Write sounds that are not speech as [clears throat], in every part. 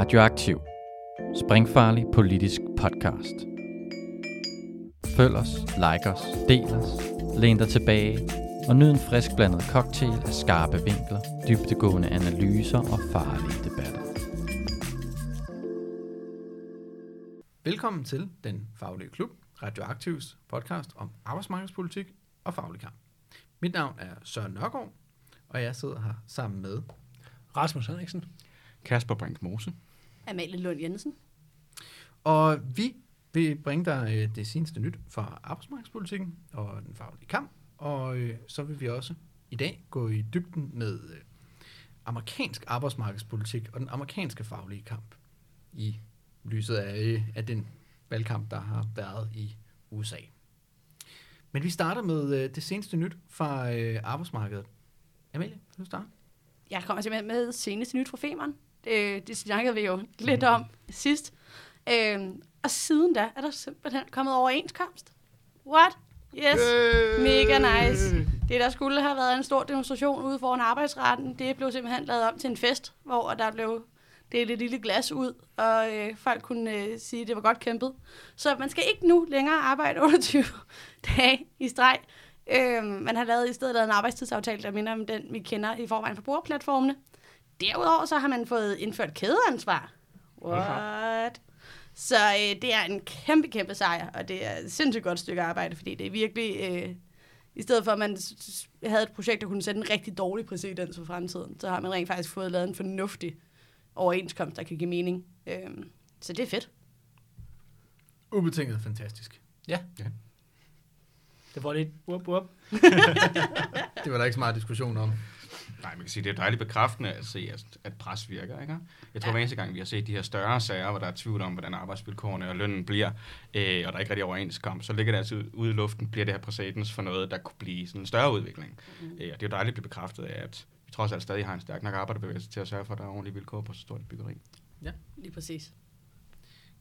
Radioaktiv. Springfarlig politisk podcast. Følg os, like os, del os, læn dig tilbage og nyd en frisk blandet cocktail af skarpe vinkler, dybtegående analyser og farlige debatter. Velkommen til Den Faglige Klub, Radioaktivs podcast om arbejdsmarkedspolitik og faglig kamp. Mit navn er Søren Nørgaard, og jeg sidder her sammen med Rasmus Henriksen. Kasper Brink Mose. Amalie Lund Jensen. Og vi vil bringe dig øh, det seneste nyt fra arbejdsmarkedspolitikken og den faglige kamp. Og øh, så vil vi også i dag gå i dybden med øh, amerikansk arbejdsmarkedspolitik og den amerikanske faglige kamp i lyset af, af den valgkamp, der har været i USA. Men vi starter med det seneste nyt fra arbejdsmarkedet. Amalie, vil du starte? Jeg kommer simpelthen med seneste nyt fra Femern. Det, det snakkede vi jo lidt om sidst. Øhm, og siden da er der simpelthen kommet overenskomst. What? Yes. Mega nice. Det, der skulle have været en stor demonstration ude foran arbejdsretten, det blev simpelthen lavet om til en fest, hvor der blev delt et lille glas ud, og øh, folk kunne øh, sige, at det var godt kæmpet. Så man skal ikke nu længere arbejde [laughs] 28 dage i streg. Øh, man har lavet i stedet lavet en arbejdstidsaftale, der minder om den, vi kender i forvejen på brugerplatformene. Derudover så har man fået indført kædeansvar. What? Så øh, det er en kæmpe, kæmpe sejr, og det er et sindssygt godt stykke arbejde, fordi det er virkelig... Øh, I stedet for, at man havde et projekt, der kunne sætte en rigtig dårlig præcedens for fremtiden, så har man rent faktisk fået lavet en fornuftig overenskomst, der kan give mening. Øh, så det er fedt. Ubetinget fantastisk. Det var lidt whoop, whoop. [laughs] Det var der ikke så meget diskussion om. Nej, man kan sige, det er dejligt bekræftende at se, at, at pres virker. Ikke? Jeg tror, Ja. hver eneste gang, vi har set de her større sager, hvor der er tvivl om, hvordan arbejdsvilkårene og lønnen bliver, øh, og der er ikke rigtig overenskomst, så ligger det altid ude i luften, bliver det her præcedens for noget, der kunne blive sådan en større udvikling. Mm. Øh, og det er jo dejligt at blive bekræftet af, at vi trods alt stadig har en stærk nok arbejderbevægelse til at sørge for, at der er ordentlige vilkår på så stort et byggeri. Lige præcis.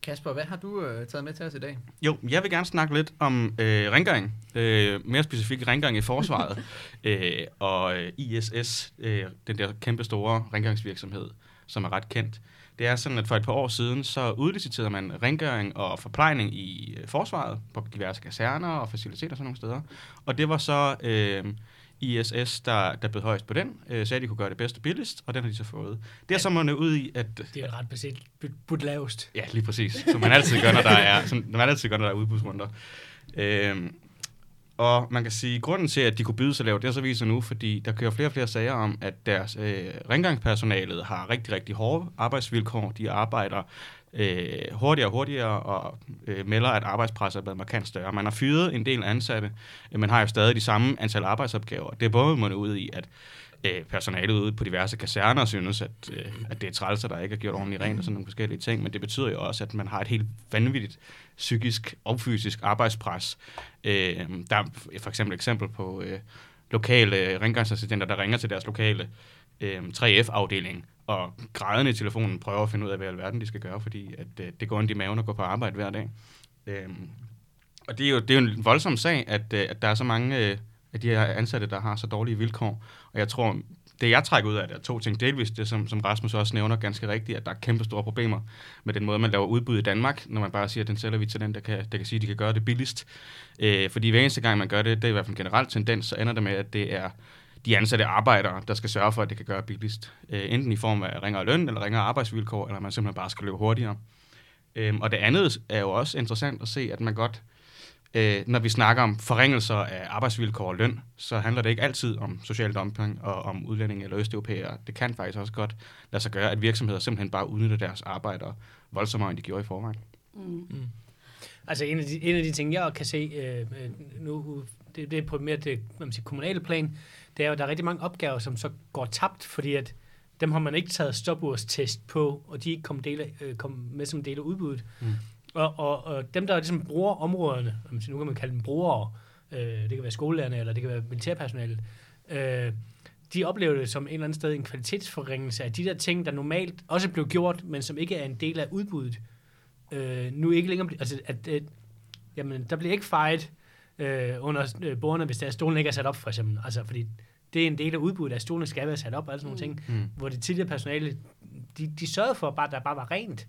Kasper, hvad har du øh, taget med til os i dag? Jo, jeg vil gerne snakke lidt om øh, rengøring. Øh, mere specifikt rengøring i forsvaret. [laughs] øh, og øh, ISS, øh, den der kæmpe store rengøringsvirksomhed, som er ret kendt. Det er sådan, at for et par år siden, så udliciterede man rengøring og forplejning i øh, forsvaret på diverse kaserner og faciliteter sådan nogle steder. Og det var så øh, ISS, der, der blev højst på den, øh, sagde, at de kunne gøre det bedst og billigst, og den har de så fået. Det er så mundet ud i, at Det er ret beset budt lavest. Ja, lige præcis. Som man altid gør, når der er, som man altid gør, når der er udbudsrunder. Øhm, og man kan sige, at grunden til, at de kunne byde så lavt, det er så viser nu, fordi der kører flere og flere sager om, at deres øh, rengøringspersonalet har rigtig, rigtig hårde arbejdsvilkår. De arbejder øh, hurtigere og hurtigere og øh, melder, at arbejdspresset er blevet markant større. Man har fyret en del ansatte, øh, men har jo stadig de samme antal arbejdsopgaver. Det er både man ud i, at øh, personalet ude på diverse kaserner synes, at, øh, at det er trælser, der ikke er gjort ordentligt rent og sådan nogle forskellige ting, men det betyder jo også, at man har et helt vanvittigt psykisk og fysisk arbejdspres. Øh, der er for eksempel eksempel på øh, lokale rengøringsassistenter, der ringer til deres lokale øh, 3F-afdelingen og grædende i telefonen prøver at finde ud af, hvad i alverden de skal gøre, fordi at, øh, det går ondt i maven at gå på arbejde hver dag. Øh, og det er, jo, det er jo en voldsom sag, at, øh, at der er så mange øh, af de her ansatte, der har så dårlige vilkår. Og jeg tror, det jeg trækker ud af det er to ting. Delvis det, som, som Rasmus også nævner ganske rigtigt, at der er kæmpe store problemer med den måde, man laver udbud i Danmark, når man bare siger, at den sælger vi til den, der kan, der kan sige, at de kan gøre det billigst. Øh, fordi hver eneste gang, man gør det, det er i hvert fald en generel tendens, så ender det med, at det er de ansatte arbejdere, der skal sørge for, at det kan gøre billigst. Øh, enten i form af ringere løn, eller ringere arbejdsvilkår, eller man simpelthen bare skal løbe hurtigere. Øhm, og det andet er jo også interessant at se, at man godt, øh, når vi snakker om forringelser af arbejdsvilkår og løn, så handler det ikke altid om social dumping og om udlændinge eller østeuropæere. Det kan faktisk også godt lade sig gøre, at virksomheder simpelthen bare udnytter deres arbejdere voldsommere, end de gjorde i forvejen. Mm. Altså en af de, en af de ting, jeg kan se øh, øh, nu, det, det er på mere det man siger, kommunale plan, det er jo, at der er rigtig mange opgaver, som så går tabt, fordi at dem har man ikke taget stopurstest på, og de er ikke kommet, dele, øh, kommet med som del af udbuddet. Mm. Og, og, og dem, der ligesom bruger områderne, nu kan man kalde dem brugere, øh, det kan være skolelærerne, eller det kan være militærpersonalet, øh, de oplever det som en eller anden sted en kvalitetsforringelse af de der ting, der normalt også blev gjort, men som ikke er en del af udbuddet. Øh, nu ikke længere, altså at, at jamen, der bliver ikke fejret øh, under øh, bordene, hvis der stolen ikke er sat op, for eksempel. Altså, fordi det er en del af udbuddet, at stolene skal være sat op og alle sådan nogle ting, Mm. hvor det tidligere personale, de, de sørgede for, bare, at der bare var rent.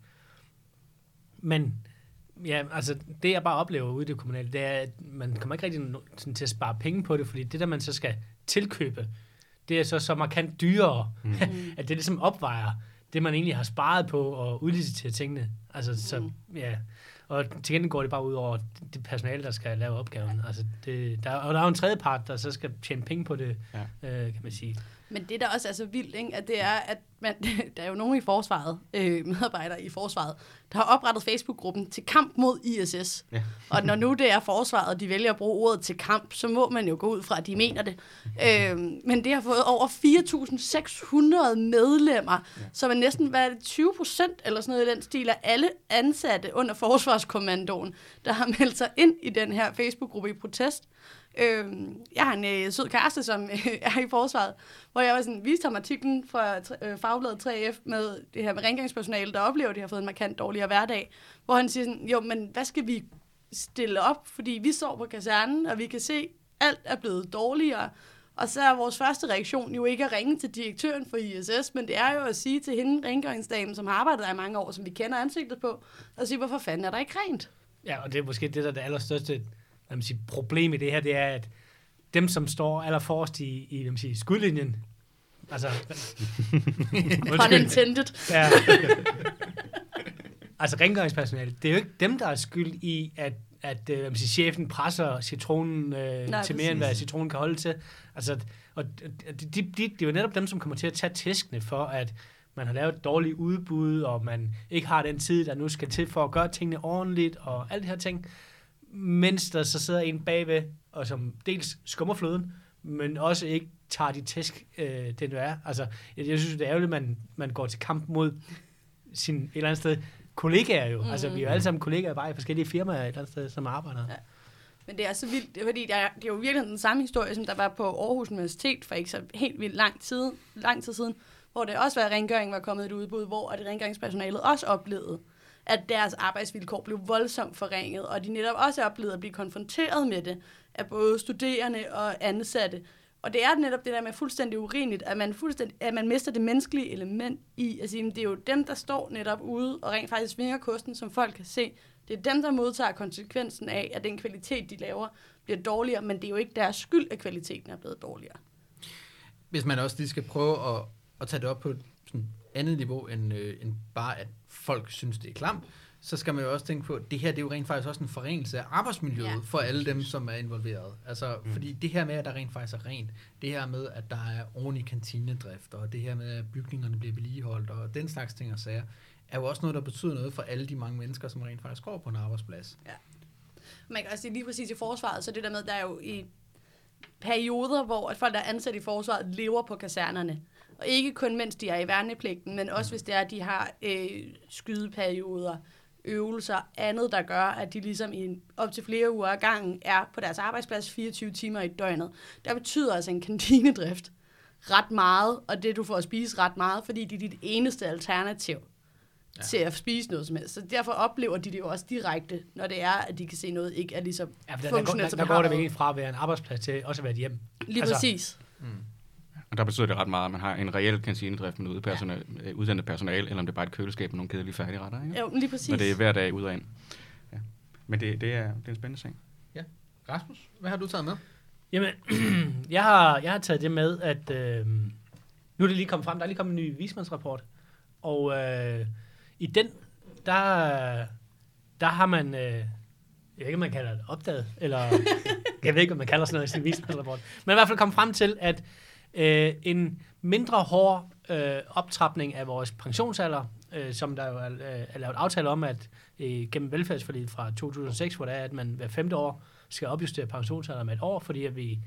Men ja, altså det jeg bare oplever ude i det kommunale, det er, at man kommer ikke rigtig sådan, til at spare penge på det, fordi det der man så skal tilkøbe, det er så så markant dyrere, mm. [laughs] at det ligesom opvejer det, man egentlig har sparet på at udlicitere tingene. Altså, så, ja. Og til gengæld går det bare ud over det personale, der skal lave opgaven. Altså, det, der, og der er jo en tredje part, der så skal tjene penge på det, ja. øh, kan man sige. Men det, der også er så vildt, ikke, at det er, at man, [laughs] der er jo nogen i forsvaret, øh, medarbejdere i forsvaret, der har oprettet Facebook-gruppen til kamp mod ISS. Ja. [laughs] Og når nu det er forsvaret, og de vælger at bruge ordet til kamp, så må man jo gå ud fra, at de mener det. [laughs] Øh, men det har fået over 4.600 medlemmer, ja. som er næsten hvad er det, 20 procent eller sådan noget i den stil af alle ansatte under Forsvarskommandoen, der har meldt sig ind i den her Facebook-gruppe i protest. Øh, jeg har en øh, sød kæreste, som øh, [laughs] er i forsvaret, hvor jeg var sådan, viste ham artiklen fra øh, Fagbladet 3F med det her med rengøringspersonale, der oplever, at de har fået en markant dårligere hverdag, hvor han siger sådan, jo, men hvad skal vi stille op? Fordi vi står på kasernen, og vi kan se, at alt er blevet dårligere. Og så er vores første reaktion jo ikke at ringe til direktøren for ISS, men det er jo at sige til hende, rengøringsdamen, som har arbejdet der i mange år, som vi kender ansigtet på, og sige, hvorfor fanden er der ikke rent? Ja, og det er måske det, der er det allerstørste hvad man siger, problem i det her, det er, at dem, som står allerforrest i, i hvad man siger, skudlinjen, altså... [laughs] Pun intended. Ja. [laughs] altså rengøringspersonale, det er jo ikke dem, der er skyld i, at, at øh, man siger, chefen presser citronen øh, Nej, til mere, end hvad citronen kan holde til. Altså, og de, de, de, det er jo netop dem, som kommer til at tage tæskene for, at man har lavet et dårligt udbud, og man ikke har den tid, der nu skal til for at gøre tingene ordentligt, og alle de her ting. Mens der så sidder en bagved, og som dels skummer fløden, men også ikke tager de tæsk, øh, det nu er. Altså, jeg, jeg synes, det er ærgerligt, at man, man går til kamp mod sin et eller andet sted kollegaer jo. Mm. Altså, vi er jo alle sammen kollegaer bare i forskellige firmaer et eller andet sted, som arbejder. Ja. Men det er så vildt, fordi der er, det er jo virkelig den samme historie, som der var på Aarhus Universitet for ikke så helt vildt lang tid, lang tid siden, hvor det også var, at rengøring var kommet et udbud, hvor at rengøringspersonalet også oplevede, at deres arbejdsvilkår blev voldsomt forringet, og de netop også oplevede at blive konfronteret med det af både studerende og ansatte. Og det er netop det der med fuldstændig urimeligt, at man, fuldstændig, at man mister det menneskelige element i at sige, at det er jo dem, der står netop ude og rent faktisk svinger kosten, som folk kan se. Det er dem, der modtager konsekvensen af, at den kvalitet, de laver, bliver dårligere, men det er jo ikke deres skyld, at kvaliteten er blevet dårligere. Hvis man også lige skal prøve at, at tage det op på et sådan andet niveau, end, øh, end bare at folk synes, det er klamt, så skal man jo også tænke på, at det her det er jo rent faktisk også en forringelse af arbejdsmiljøet Ja. ja. for alle dem, som er involveret. Altså, mm. fordi det her med, at der rent faktisk er rent, det her med, at der er ordentlig kantinedrift, og det her med, at bygningerne bliver vedligeholdt, og den slags ting og sager, er jo også noget, der betyder noget for alle de mange mennesker, som rent faktisk går på en arbejdsplads. Man kan også sige lige præcis i forsvaret, så det der med, der er jo i perioder, hvor at folk, der er ansat i forsvaret, lever på kasernerne. Og ikke kun mens de er i værnepligten, men også hvis det er, at de har øh, skydeperioder, øvelser, andet, der gør, at de ligesom i en, op til flere uger ad gangen er på deres arbejdsplads 24 timer i døgnet. Der betyder altså en kantinedrift ret meget, og det du får at spise ret meget, fordi det er dit eneste alternativ ja. til at spise noget som helst. Så derfor oplever de det jo også direkte, når det er, at de kan se noget ikke er lige så Ja, for der, der, går, funktionelt, der, som der det går det virkelig fra at være en arbejdsplads til også at være et hjem. Lige Altså- præcis. Og der betyder det ret meget, at man har en reel kantinedrift med ude personal, ja. uddannet personale, eller om det er bare et køleskab med nogle kedelige færdigretter. Ikke? Jo, lige præcis. Når det er hver dag ud og ind. Ja. Men det, det, er, det er en spændende sag. Rasmus, hvad har du taget med? Jamen, [clears throat] jeg har, jeg har taget det med, at øh, nu er det lige kommet frem, der er lige kommet en ny vismandsrapport, og øh, i den, der, der har man, øh, jeg ved ikke, om man kalder det opdaget, eller [laughs] jeg ved ikke, om man kalder sådan noget i sin vismandsrapport, men i hvert fald kommet frem til, at øh, en mindre hård øh, optrapning af vores pensionsalder, øh, som der jo er, øh, er lavet aftale om, at øh, gennem velfærdsforliget fra 2006, hvor det er, at man hver femte år skal opjustere pensionsalderen med et år, fordi at vi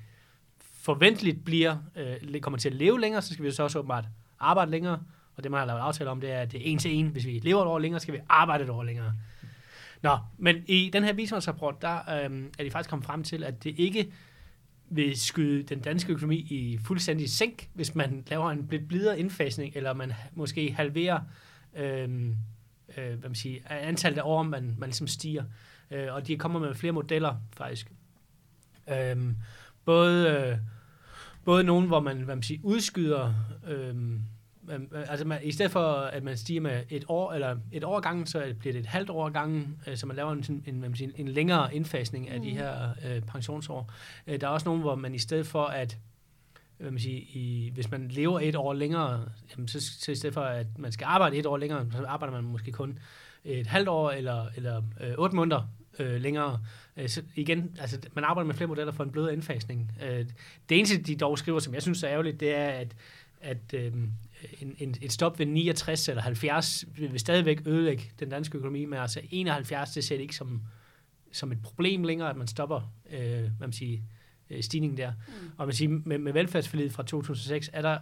forventeligt bliver, øh, kommer til at leve længere, så skal vi så også åbenbart arbejde længere, og det man har lavet aftale om, det er, at det er en til en. Hvis vi lever et år længere, skal vi arbejde et år længere. Nå, men i den her vismandsrapport, der øh, er de faktisk kommet frem til, at det ikke vil skyde den danske økonomi i fuldstændig sænk, hvis man laver en lidt blidere indfasning, eller man måske halverer øh, øh, hvad man siger, antallet af år, man, man ligesom stiger. Øh, og de kommer med flere modeller, faktisk. Øh, både, øh, både nogen, hvor man, hvad man siger, udskyder, øh, altså man, i stedet for, at man stiger med et år, eller et år gangen, så bliver det et halvt år gangen, øh, så man laver en, en, man siger, en længere indfasning af mm. de her øh, pensionsår. Øh, der er også nogen, hvor man i stedet for at hvad man siger, i, hvis man lever et år længere, jamen så, så i stedet for, at man skal arbejde et år længere, så arbejder man måske kun et halvt år eller, eller øh, otte måneder øh, længere. Øh, så igen, altså, man arbejder med flere modeller for en blødere indfasning. Øh, det eneste, de dog skriver, som jeg synes er ærgerligt, det er, at, at øh, en, en, et stop ved 69 eller 70 vil, stadigvæk ødelægge den danske økonomi, men altså 71, det ser det ikke som, som et problem længere, at man stopper, øh, hvad man siger, øh, stigningen der. Mm. Og man siger, med, med velfærdsforliget fra 2006, er der,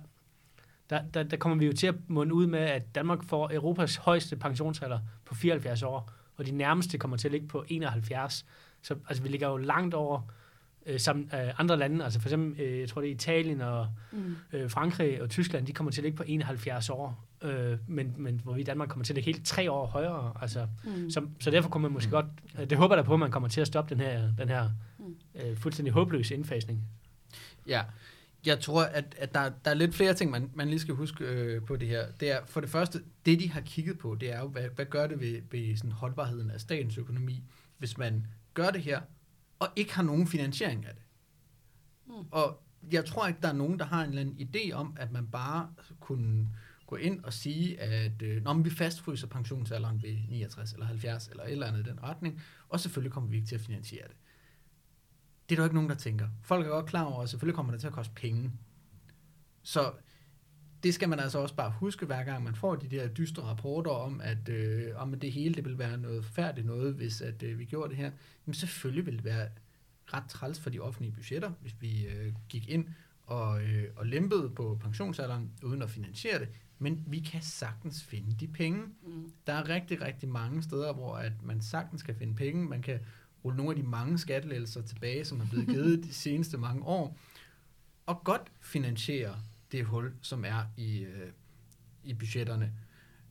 der, der, der kommer vi jo til at munde ud med, at Danmark får Europas højeste pensionsalder på 74 år, og de nærmeste kommer til at ligge på 71. Så altså, vi ligger jo langt over øh, sammen, øh, andre lande, altså for eksempel, øh, jeg tror det er Italien og mm. øh, Frankrig og Tyskland, de kommer til at ligge på 71 år, øh, men, men hvor vi i Danmark kommer til at ligge helt tre år højere, altså, mm. så, så derfor kommer man måske mm. godt, øh, det håber der på, at man kommer til at stoppe den her, den her mm. øh, fuldstændig håbløse indfasning. Ja, jeg tror, at, at der, der er lidt flere ting, man, man lige skal huske øh, på det her. Det er for det første, det de har kigget på, det er jo, hvad, hvad gør det ved, ved sådan holdbarheden af statens økonomi, hvis man gør det her, og ikke har nogen finansiering af det. Mm. Og jeg tror ikke, der er nogen, der har en eller anden idé om, at man bare kunne gå ind og sige, at øh, når vi fastfryser pensionsalderen ved 69 eller 70 eller et eller andet i den retning, og selvfølgelig kommer vi ikke til at finansiere det. Det er der ikke nogen, der tænker. Folk er godt klar over, at selvfølgelig kommer det til at koste penge. Så det skal man altså også bare huske, hver gang man får de der dystre rapporter om, at, øh, om at det hele det vil være noget forfærdeligt noget, hvis at, øh, vi gjorde det her. Jamen selvfølgelig vil det være ret træls for de offentlige budgetter, hvis vi øh, gik ind og, øh, og lempede på pensionsalderen uden at finansiere det. Men vi kan sagtens finde de penge. Mm. Der er rigtig, rigtig mange steder, hvor at man sagtens kan finde penge. Man kan rulle nogle af de mange skattelettelser tilbage, som er blevet givet [laughs] de seneste mange år, og godt finansiere det hul, som er i, øh, i budgetterne.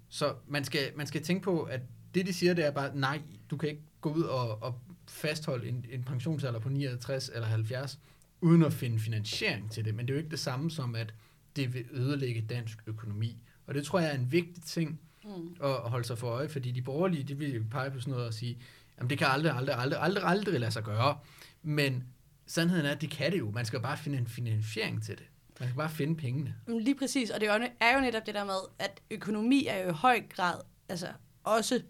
Så man skal, man skal tænke på, at det de siger, det er bare, nej, du kan ikke gå ud og, og fastholde en, en pensionsalder på 69 eller 70, uden at finde finansiering til det. Men det er jo ikke det samme som, at det vil ødelægge dansk økonomi. Og det tror jeg er en vigtig ting mm. at holde sig for øje, fordi de borgerlige, de vil pege på sådan noget og sige, jamen det kan aldrig, aldrig, aldrig, aldrig, aldrig lade sig gøre. Men sandheden er, at det kan det jo. Man skal bare finde en finansiering til det. Man skal bare finde pengene. Lige præcis, og det er jo netop det der med, at økonomi er jo i høj grad altså også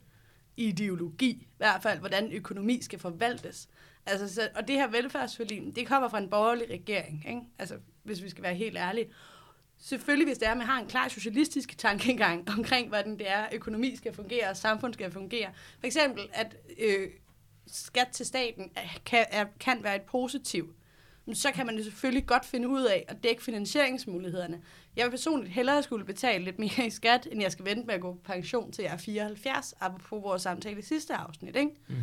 ideologi, i hvert fald, hvordan økonomi skal forvaltes. Altså, så, og det her velfærdsforlig, det kommer fra en borgerlig regering, ikke? Altså, hvis vi skal være helt ærlige. Selvfølgelig, hvis det er, at man har en klar socialistisk tankegang omkring, hvordan det er, økonomi skal fungere, og samfund skal fungere. For eksempel, at øh, skat til staten kan, er, kan være et positivt så kan man jo selvfølgelig godt finde ud af at dække finansieringsmulighederne. Jeg vil personligt hellere skulle betale lidt mere i skat, end jeg skal vente med at gå på pension til jeg er 74, på vores samtale i sidste afsnit. Ikke? Mm.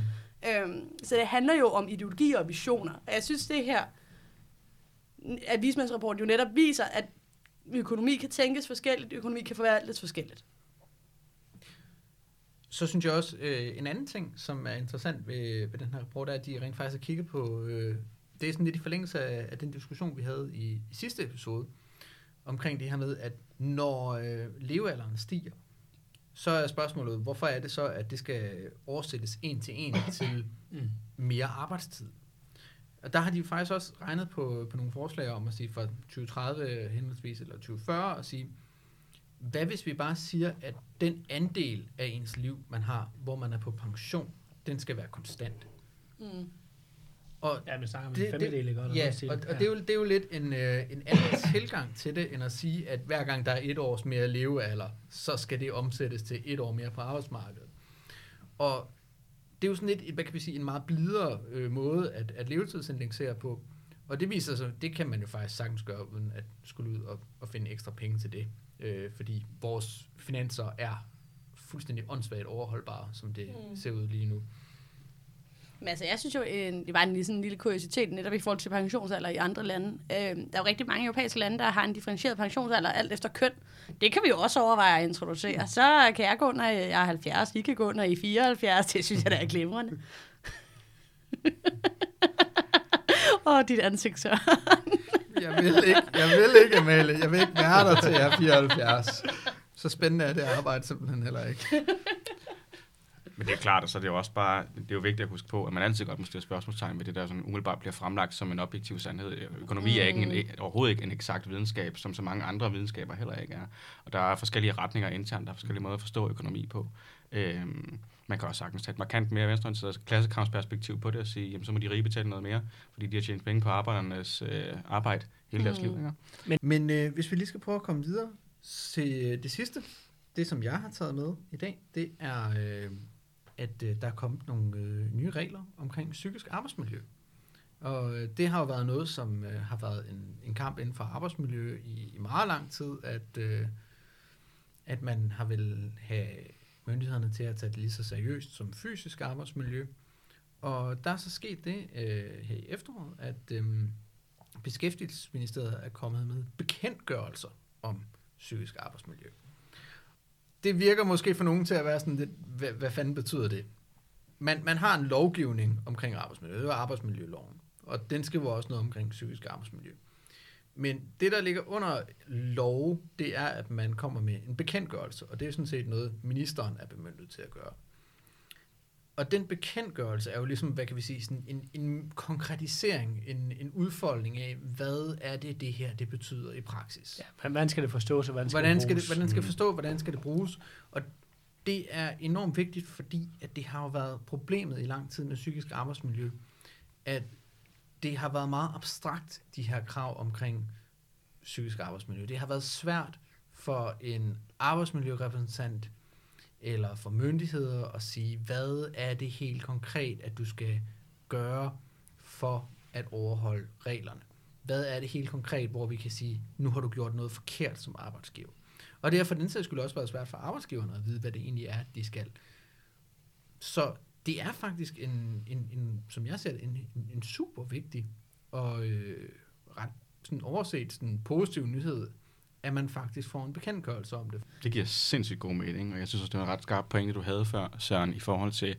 Øhm, så det handler jo om ideologi og visioner. Og jeg synes, det her, at vismandsrapporten jo netop viser, at økonomi kan tænkes forskelligt, økonomi kan forvaltes forskelligt. Så synes jeg også, øh, en anden ting, som er interessant ved, ved den her rapport, er, at de rent faktisk har kigget på øh, det er sådan lidt i forlængelse af, af den diskussion, vi havde i, i sidste episode, omkring det her med, at når øh, levealderen stiger, så er spørgsmålet, hvorfor er det så, at det skal oversættes en til en [coughs] til mm. mere arbejdstid? Og der har de faktisk også regnet på, på nogle forslag om at sige fra 2030 henholdsvis eller 2040 og sige, hvad hvis vi bare siger, at den andel af ens liv, man har, hvor man er på pension, den skal være konstant. Mm. Og ja, men snakker det, femtedel, ikke? Ja, og, og det, er jo, det er jo lidt en, øh, en anden [coughs] tilgang til det, end at sige, at hver gang der er et års mere levealder, så skal det omsættes til et år mere på arbejdsmarkedet. Og det er jo sådan lidt, hvad kan vi sige, en meget blidere øh, måde at, at levetidsindeksere på. Og det viser sig, det kan man jo faktisk sagtens gøre, uden at skulle ud og, og finde ekstra penge til det. Øh, fordi vores finanser er fuldstændig åndssvagt overholdbare, som det mm. ser ud lige nu. Men altså, jeg synes jo, øh, det var en, sådan en lille kuriositet netop i forhold til pensionsalder i andre lande. Øh, der er jo rigtig mange europæiske lande, der har en differentieret pensionsalder alt efter køn. Det kan vi jo også overveje at introducere. Så kan jeg gå, når øh, jeg er 70, I kan gå, når I er 74. Det synes jeg, der er glimrende. Åh, [laughs] oh, dit ansigt, så. Jeg vil ikke, jeg vil ikke, Amalie. Jeg vil ikke være der til jeg er 74. Så spændende er det arbejde simpelthen heller ikke. Men det er klart, og så er det jo også bare, det er jo vigtigt at huske på, at man altid godt må stille spørgsmålstegn med det, der sådan umiddelbart bliver fremlagt som en objektiv sandhed. Økonomi er ikke en, overhovedet ikke en eksakt videnskab, som så mange andre videnskaber heller ikke er. Og der er forskellige retninger internt, der er forskellige måder at forstå økonomi på. Øhm, man kan også sagtens tage et markant mere venstreorienteret klassekramsperspektiv på det og sige, jamen så må de rige betale noget mere, fordi de har tjent penge på arbejdernes øh, arbejde hele deres Mm. liv. Ikke? Men øh, hvis vi lige skal prøve at komme videre til øh, det sidste, det som jeg har taget med i dag, det er, øh, at øh, der er kommet nogle øh, nye regler omkring psykisk arbejdsmiljø. Og øh, det har jo været noget, som øh, har været en, en kamp inden for arbejdsmiljø i, i meget lang tid, at, øh, at man har vil have myndighederne til at tage det lige så seriøst som fysisk arbejdsmiljø. Og der er så sket det øh, her i efteråret, at øh, Beskæftigelsesministeriet er kommet med bekendtgørelser om psykisk arbejdsmiljø. Det virker måske for nogen til at være sådan lidt, hvad, hvad fanden betyder det? Man, man har en lovgivning omkring arbejdsmiljø, det er arbejdsmiljøloven, og den skriver også noget omkring psykisk arbejdsmiljø. Men det, der ligger under lov, det er, at man kommer med en bekendtgørelse, og det er sådan set noget, ministeren er bemyndiget til at gøre. Og den bekendtgørelse er jo ligesom, hvad kan vi sige, sådan en, en konkretisering, en, en udfoldning af, hvad er det, det her det betyder i praksis. Ja, hvordan skal det forstås, og hvordan skal Hvordan det skal, det, bruges? hvordan skal Mm. forstå, hvordan skal det bruges? Og det er enormt vigtigt, fordi at det har jo været problemet i lang tid med psykisk arbejdsmiljø, at det har været meget abstrakt, de her krav omkring psykisk arbejdsmiljø. Det har været svært for en arbejdsmiljørepræsentant eller for myndigheder at sige, hvad er det helt konkret, at du skal gøre for at overholde reglerne? Hvad er det helt konkret, hvor vi kan sige, nu har du gjort noget forkert som arbejdsgiver? Og det har for den sags skyld også været svært for arbejdsgiverne at vide, hvad det egentlig er, de skal. Så det er faktisk en, en, en som jeg ser det, en, en, en super vigtig og øh, ret sådan overset sådan positiv nyhed, at man faktisk får en bekendtgørelse om det. Det giver sindssygt god mening, og jeg synes også, det var en ret skarp pointe, du havde før, Søren, i forhold til,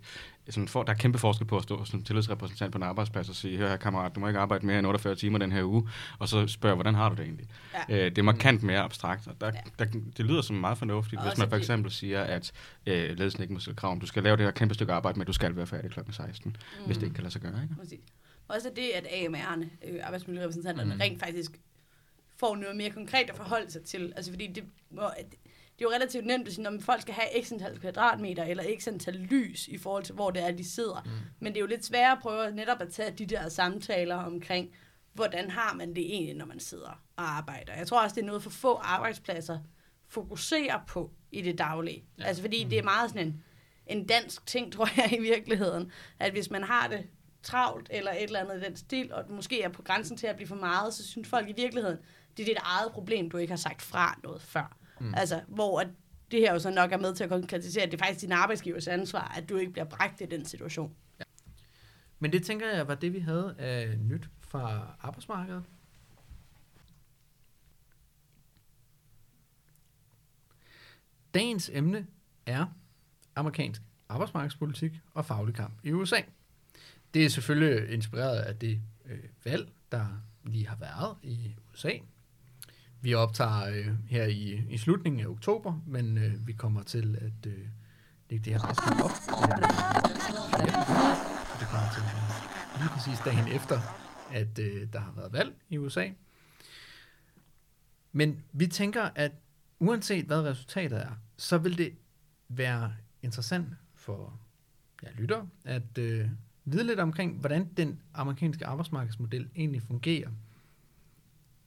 sådan, for, der er kæmpe forskel på at stå som tillidsrepræsentant på en arbejdsplads og sige, hør her kammerat, du må ikke arbejde mere end 48 timer den her uge, og så spørge, hvordan har du det egentlig? Ja. Øh, det er markant mere abstrakt, og der, Ja. der, det lyder som meget fornuftigt, Og hvis man for eksempel siger, at øh, ledelsen ikke må stille krav om, du skal lave det her kæmpe stykke arbejde, men du skal være færdig kl. 16, mm. hvis det ikke kan lade sig gøre. Ikke? Præcis. Også det, at AMR'erne, øh, arbejdsmiljørepræsentanterne, mm. rent faktisk får noget mere konkret at forholde sig til. Altså fordi det, det er jo relativt nemt at sige, når folk skal have x antal kvadratmeter, eller x antal lys i forhold til, hvor det er, de sidder. Mm. Men det er jo lidt sværere at prøve netop at tage de der samtaler omkring, hvordan har man det egentlig, når man sidder og arbejder. Jeg tror også, det er noget for få arbejdspladser fokuserer på i det daglige. Ja. Altså fordi det er meget sådan en, en dansk ting, [laughs] tror jeg i virkeligheden, at hvis man har det travlt eller et eller andet i den stil, og måske er på grænsen til at blive for meget, så synes folk i virkeligheden, det er dit eget problem, du ikke har sagt fra noget før. Mm. Altså, hvor at det her jo så nok er med til at konkretisere, at det er faktisk din arbejdsgivers ansvar, at du ikke bliver bragt i den situation. Men det tænker jeg var det, vi havde af nyt fra arbejdsmarkedet. Dagens emne er amerikansk arbejdsmarkedspolitik og faglig kamp i USA. Det er selvfølgelig inspireret af det øh, valg, der lige har været i USA. Vi optager øh, her i, i slutningen af oktober, men øh, vi kommer til at øh, lægge det her afsnit op. Ja, det kommer til at lige præcis dagen efter, at øh, der har været valg i USA. Men vi tænker, at uanset hvad resultatet er, så vil det være interessant for ja, lytter at øh, vide lidt omkring, hvordan den amerikanske arbejdsmarkedsmodel egentlig fungerer.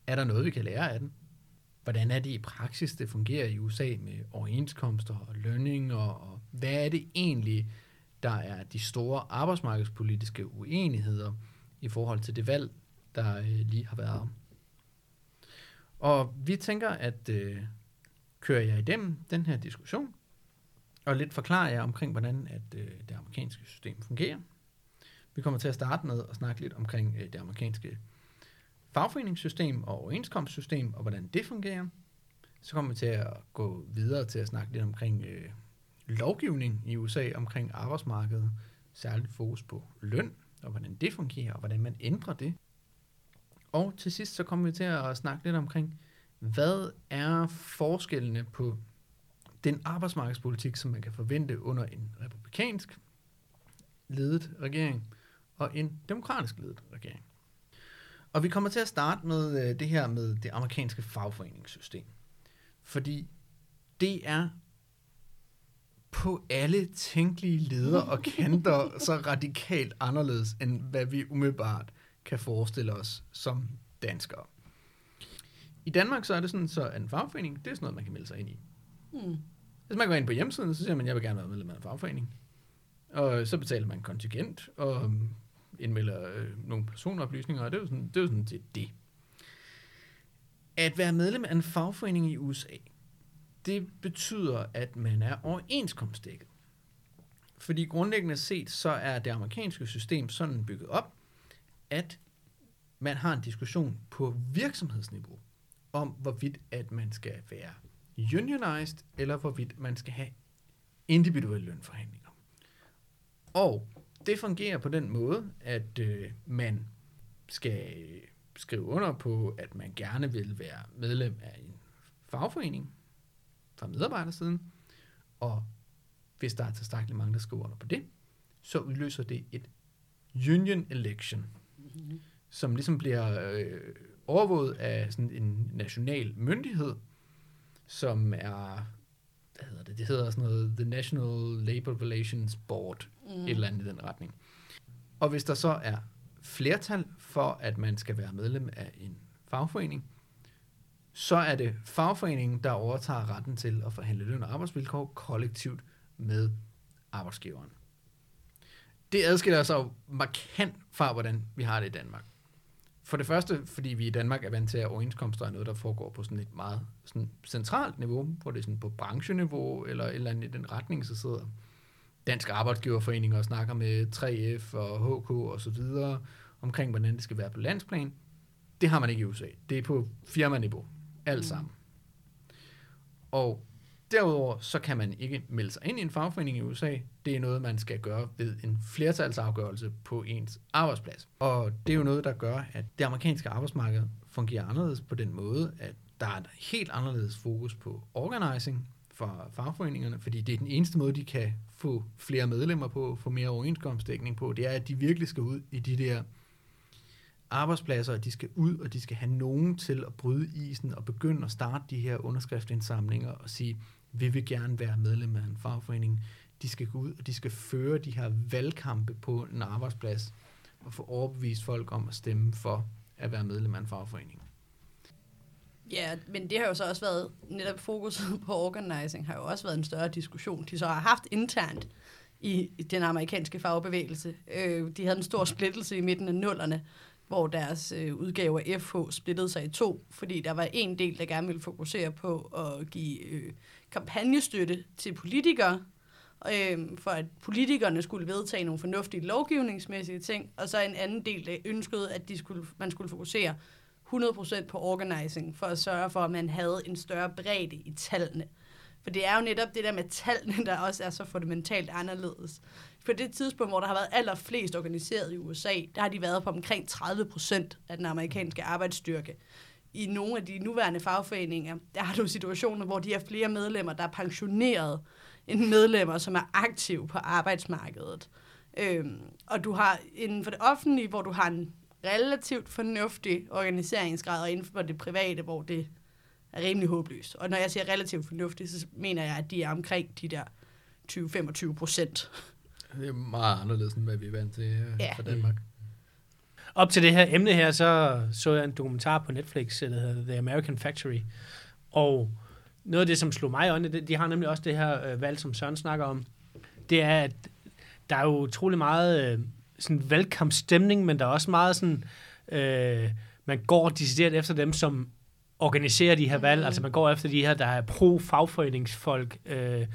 Er der noget, vi kan lære af den? Hvordan er det i praksis, det fungerer i USA med overenskomster og lønninger? Og hvad er det egentlig, der er de store arbejdsmarkedspolitiske uenigheder i forhold til det valg, der øh, lige har været? Og vi tænker at øh, kører jeg igennem den her diskussion, og lidt forklarer jeg omkring, hvordan at, øh, det amerikanske system fungerer. Vi kommer til at starte med at snakke lidt omkring øh, det amerikanske fagforeningssystem og overenskomstsystem, og hvordan det fungerer. Så kommer vi til at gå videre til at snakke lidt omkring øh, lovgivning i USA, omkring arbejdsmarkedet, særligt fokus på løn, og hvordan det fungerer, og hvordan man ændrer det. Og til sidst så kommer vi til at snakke lidt omkring, hvad er forskellene på den arbejdsmarkedspolitik, som man kan forvente under en republikansk ledet regering og en demokratisk ledet regering. Og vi kommer til at starte med øh, det her med det amerikanske fagforeningssystem. Fordi det er på alle tænkelige leder og kanter [laughs] så radikalt anderledes, end hvad vi umiddelbart kan forestille os som danskere. I Danmark så er det sådan, så en fagforening, det er sådan noget, man kan melde sig ind i. Hmm. Hvis man går ind på hjemmesiden, så siger man, jeg vil gerne være medlem af en fagforening. Og så betaler man kontingent og indmelder øh, nogle personoplysninger, og det er jo sådan, det. Er jo sådan det, det. At være medlem af en fagforening i USA, det betyder, at man er overenskomstdækket. Fordi grundlæggende set, så er det amerikanske system sådan bygget op, at man har en diskussion på virksomhedsniveau om, hvorvidt at man skal være unionized, eller hvorvidt man skal have individuelle lønforhandlinger. Og det fungerer på den måde, at øh, man skal skrive under på, at man gerne vil være medlem af en fagforening fra medarbejdersiden, og hvis der er tilstrækkeligt mange, der skriver under på det, så udløser det et union election, mm-hmm. som ligesom bliver øh, overvåget af sådan en national myndighed, som er, hvad hedder det, det hedder sådan noget, The National Labor Relations Board, mm. et eller andet i den retning. Og hvis der så er flertal for, at man skal være medlem af en fagforening, så er det fagforeningen, der overtager retten til at forhandle løn og arbejdsvilkår kollektivt med arbejdsgiveren. Det adskiller sig jo markant fra, hvordan vi har det i Danmark. For det første, fordi vi i Danmark er vant til, at overenskomster er noget, der foregår på sådan et meget sådan centralt niveau, hvor det er sådan på brancheniveau, eller et eller andet i den retning, så sidder Dansk Arbejdsgiverforening og snakker med 3F og HK og så videre omkring, hvordan det skal være på landsplan. Det har man ikke i USA. Det er på firmaniveau. Alt mm. sammen. Og derudover, så kan man ikke melde sig ind i en fagforening i USA. Det er noget, man skal gøre ved en flertalsafgørelse på ens arbejdsplads. Og det er jo noget, der gør, at det amerikanske arbejdsmarked fungerer anderledes på den måde, at der er et helt anderledes fokus på organizing for fagforeningerne, fordi det er den eneste måde, de kan få flere medlemmer på, få mere overenskomstdækning på, det er, at de virkelig skal ud i de der arbejdspladser, og de skal ud, og de skal have nogen til at bryde isen og begynde at starte de her underskriftsindsamlinger og sige, vi vil gerne være medlem af en fagforening. De skal gå ud, og de skal føre de her valgkampe på en arbejdsplads og få overbevist folk om at stemme for at være medlem af en fagforening. Ja, men det har jo så også været, netop fokuset [laughs] på organizing har jo også været en større diskussion, de så har haft internt i den amerikanske fagbevægelse. Øh, de havde en stor splittelse i midten af nullerne, hvor deres øh, udgave af FH splittede sig i to, fordi der var en del, der gerne ville fokusere på at give øh, kampagnestøtte til politikere, øh, for at politikerne skulle vedtage nogle fornuftige lovgivningsmæssige ting, og så en anden del, der ønskede, at de skulle, man skulle fokusere 100% på organizing, for at sørge for, at man havde en større bredde i tallene. For det er jo netop det der med tallene, der også er så fundamentalt anderledes. På det tidspunkt, hvor der har været allerflest organiseret i USA, der har de været på omkring 30 procent af den amerikanske arbejdsstyrke. I nogle af de nuværende fagforeninger, der har du situationer, hvor de har flere medlemmer, der er pensioneret, end medlemmer, som er aktive på arbejdsmarkedet. Øhm, og du har inden for det offentlige, hvor du har en relativt fornuftig organiseringsgrad, og inden for det private, hvor det er rimelig håbløst. Og når jeg siger relativt fornuftigt, så mener jeg, at de er omkring de der 20-25 procent. Det er meget anderledes, end hvad vi er vant til her ja. fra Danmark. Op til det her emne her, så så jeg en dokumentar på Netflix, der hedder The American Factory. Og noget af det, som slog mig i øjnene, de har nemlig også det her øh, valg, som Søren snakker om. Det er, at der er jo utrolig meget øh, sådan valgkampstemning, men der er også meget sådan, øh, man går decideret efter dem, som organiserer de her valg. Mm. Altså man går efter de her, der er pro-fagforeningsfolk. Øh,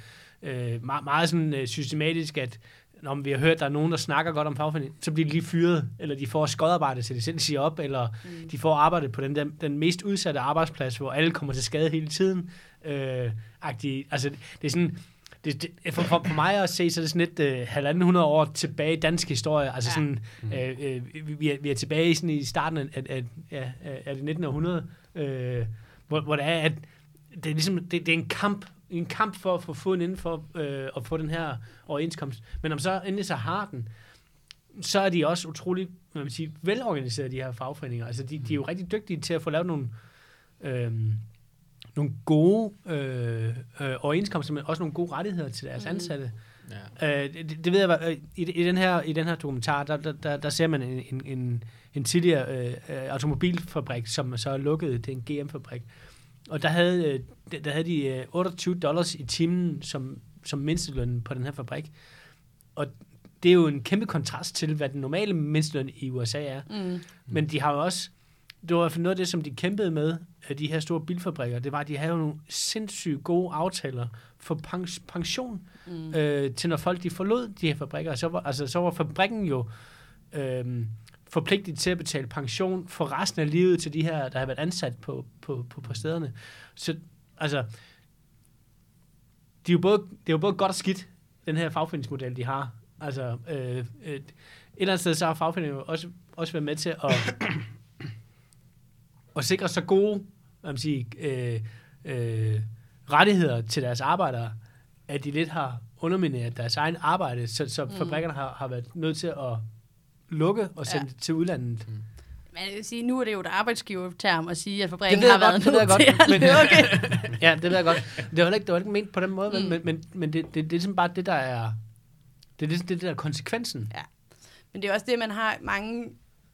øh, meget, meget sådan øh, systematisk, at når vi har hørt, at der er nogen, der snakker godt om fagforening, så bliver de lige fyret, eller de får skodarbejde, så de selv siger op, eller mm. de får arbejdet på den, den, den mest udsatte arbejdsplads, hvor alle kommer til skade hele tiden. Øh, altså, det er sådan, det, det, for, for, for mig at se, så er det sådan lidt øh, halvanden hundrede år tilbage i dansk historie. Altså Ja. sådan, øh, øh, vi- er, vi er tilbage i, sådan i starten af, af, af, af, det 19. århundrede, øh, hvor, hvor det er, at det er ligesom, det, det er en kamp, en kamp for at få foden inden for øh, at få den her overenskomst. Men om så endelig så har den, så er de også utrolig man siger, velorganiserede, de her fagforeninger. Altså, de, de er jo rigtig dygtige til at få lavet nogle, øh, nogle gode øh, øh, overenskomster, men også nogle gode rettigheder til deres Mhm. ansatte. Ja. Øh, det, det ved jeg, øh, i, i, den her, i den her dokumentar, der, der, der, der ser man en, en, en, en tidligere øh, automobilfabrik, som så er lukket, det er en GM-fabrik. Og der havde, øh, der- der havde de øh, 28 dollars i timen som, som mindsteløn på den her fabrik. Og det er jo en kæmpe kontrast til, hvad den normale mindsteløn i USA er. Mm. Men de har jo også, det var i hvert fald noget af det, som de kæmpede med, øh, de her store bilfabrikker, det var, at de havde jo nogle sindssygt gode aftaler for pens- pension, Mm. øh, til når folk de forlod de her fabrikker. Så var, altså, så var fabrikken jo øh, forpligtet til at betale pension for resten af livet til de her, der har været ansat på, på, på, på stederne. Så altså, de er jo både, det er jo både godt og skidt, den her fagforeningsmodel, de har. Altså, øh, øh, et eller andet sted, så har fagforeningen jo også, også været med til at, at sikre så gode hvad man sige, øh, øh, rettigheder til deres arbejdere, at de lidt har undermineret deres egen arbejde, så, så mm. Mm. fabrikkerne har, har været nødt til at lukke og sende Ja. ja. til udlandet. Men jeg vil sige, nu er det jo et arbejdsgiverterm at sige, at fabrikken Det har været godt, det nødt godt, til at men- lukke. [laughs] Ja, det ved jeg godt. Det var ikke, det var ikke ment på den måde, mm. Mm. men, men, men det, det, det er ligesom bare det, der er... Det er det, det der er konsekvensen. Men det er også det, man har mange...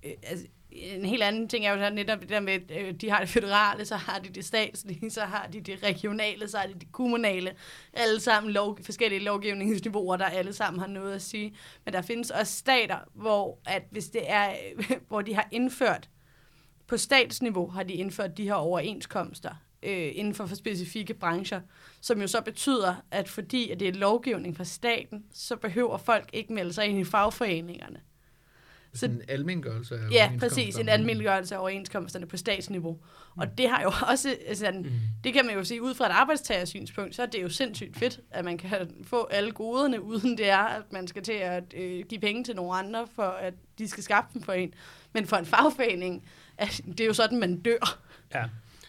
Øh, altså, en helt anden ting er jo netop det der med, at øh, de har det føderale, så har de det statslige, så har de det regionale, så har de det kommunale. Alle sammen lov, forskellige lovgivningsniveauer, der alle sammen har noget at sige. Men der findes også stater, hvor, at hvis det er, [laughs] hvor de har indført, på statsniveau har de indført de her overenskomster øh, inden for, for specifikke brancher, som jo så betyder, at fordi at det er lovgivning fra staten, så behøver folk ikke melde sig ind i fagforeningerne. Sådan en almengørelse af Ja, præcis. En almindeliggørelse af overenskomsterne på statsniveau. Og det har jo også, altså, mm. det kan man jo sige, ud fra et arbejdstagersynspunkt, så er det jo sindssygt fedt, at man kan [laughs] få alle goderne, uden det er, at man skal til at øh, give penge til nogle andre, for at de skal skaffe dem for en. Men for en fagforening, at [laughs] det er jo sådan, man dør. Ja.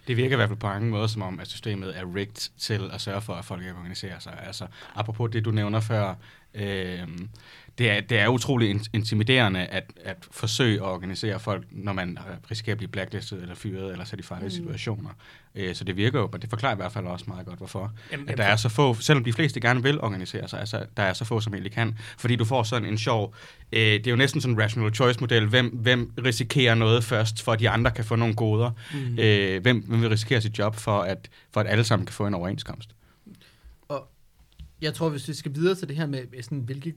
Det virker i hvert fald på mange måder som om, at systemet er rigged til at sørge for, at folk ikke organiserer sig. Altså, apropos det, du nævner før, øh, det, er, det er utrolig in- intimiderende at, at forsøge at organisere folk, når man risikerer at blive blacklistet eller fyret eller sat i farlige Mm. situationer. Øh, så det virker jo, og det forklarer i hvert fald også meget godt, hvorfor. Jamen, At der er så få, selvom de fleste gerne vil organisere sig, altså der er så få, som egentlig kan. Fordi du får sådan en sjov, øh, det er jo næsten sådan en rational choice model, hvem, hvem risikerer noget først, for at de andre kan få nogle goder. Mm. Øh, hvem, hvem vil risikere sit job for at, for at alle sammen kan få en overenskomst? Jeg tror, hvis vi skal videre til det her med, med sådan, hvilke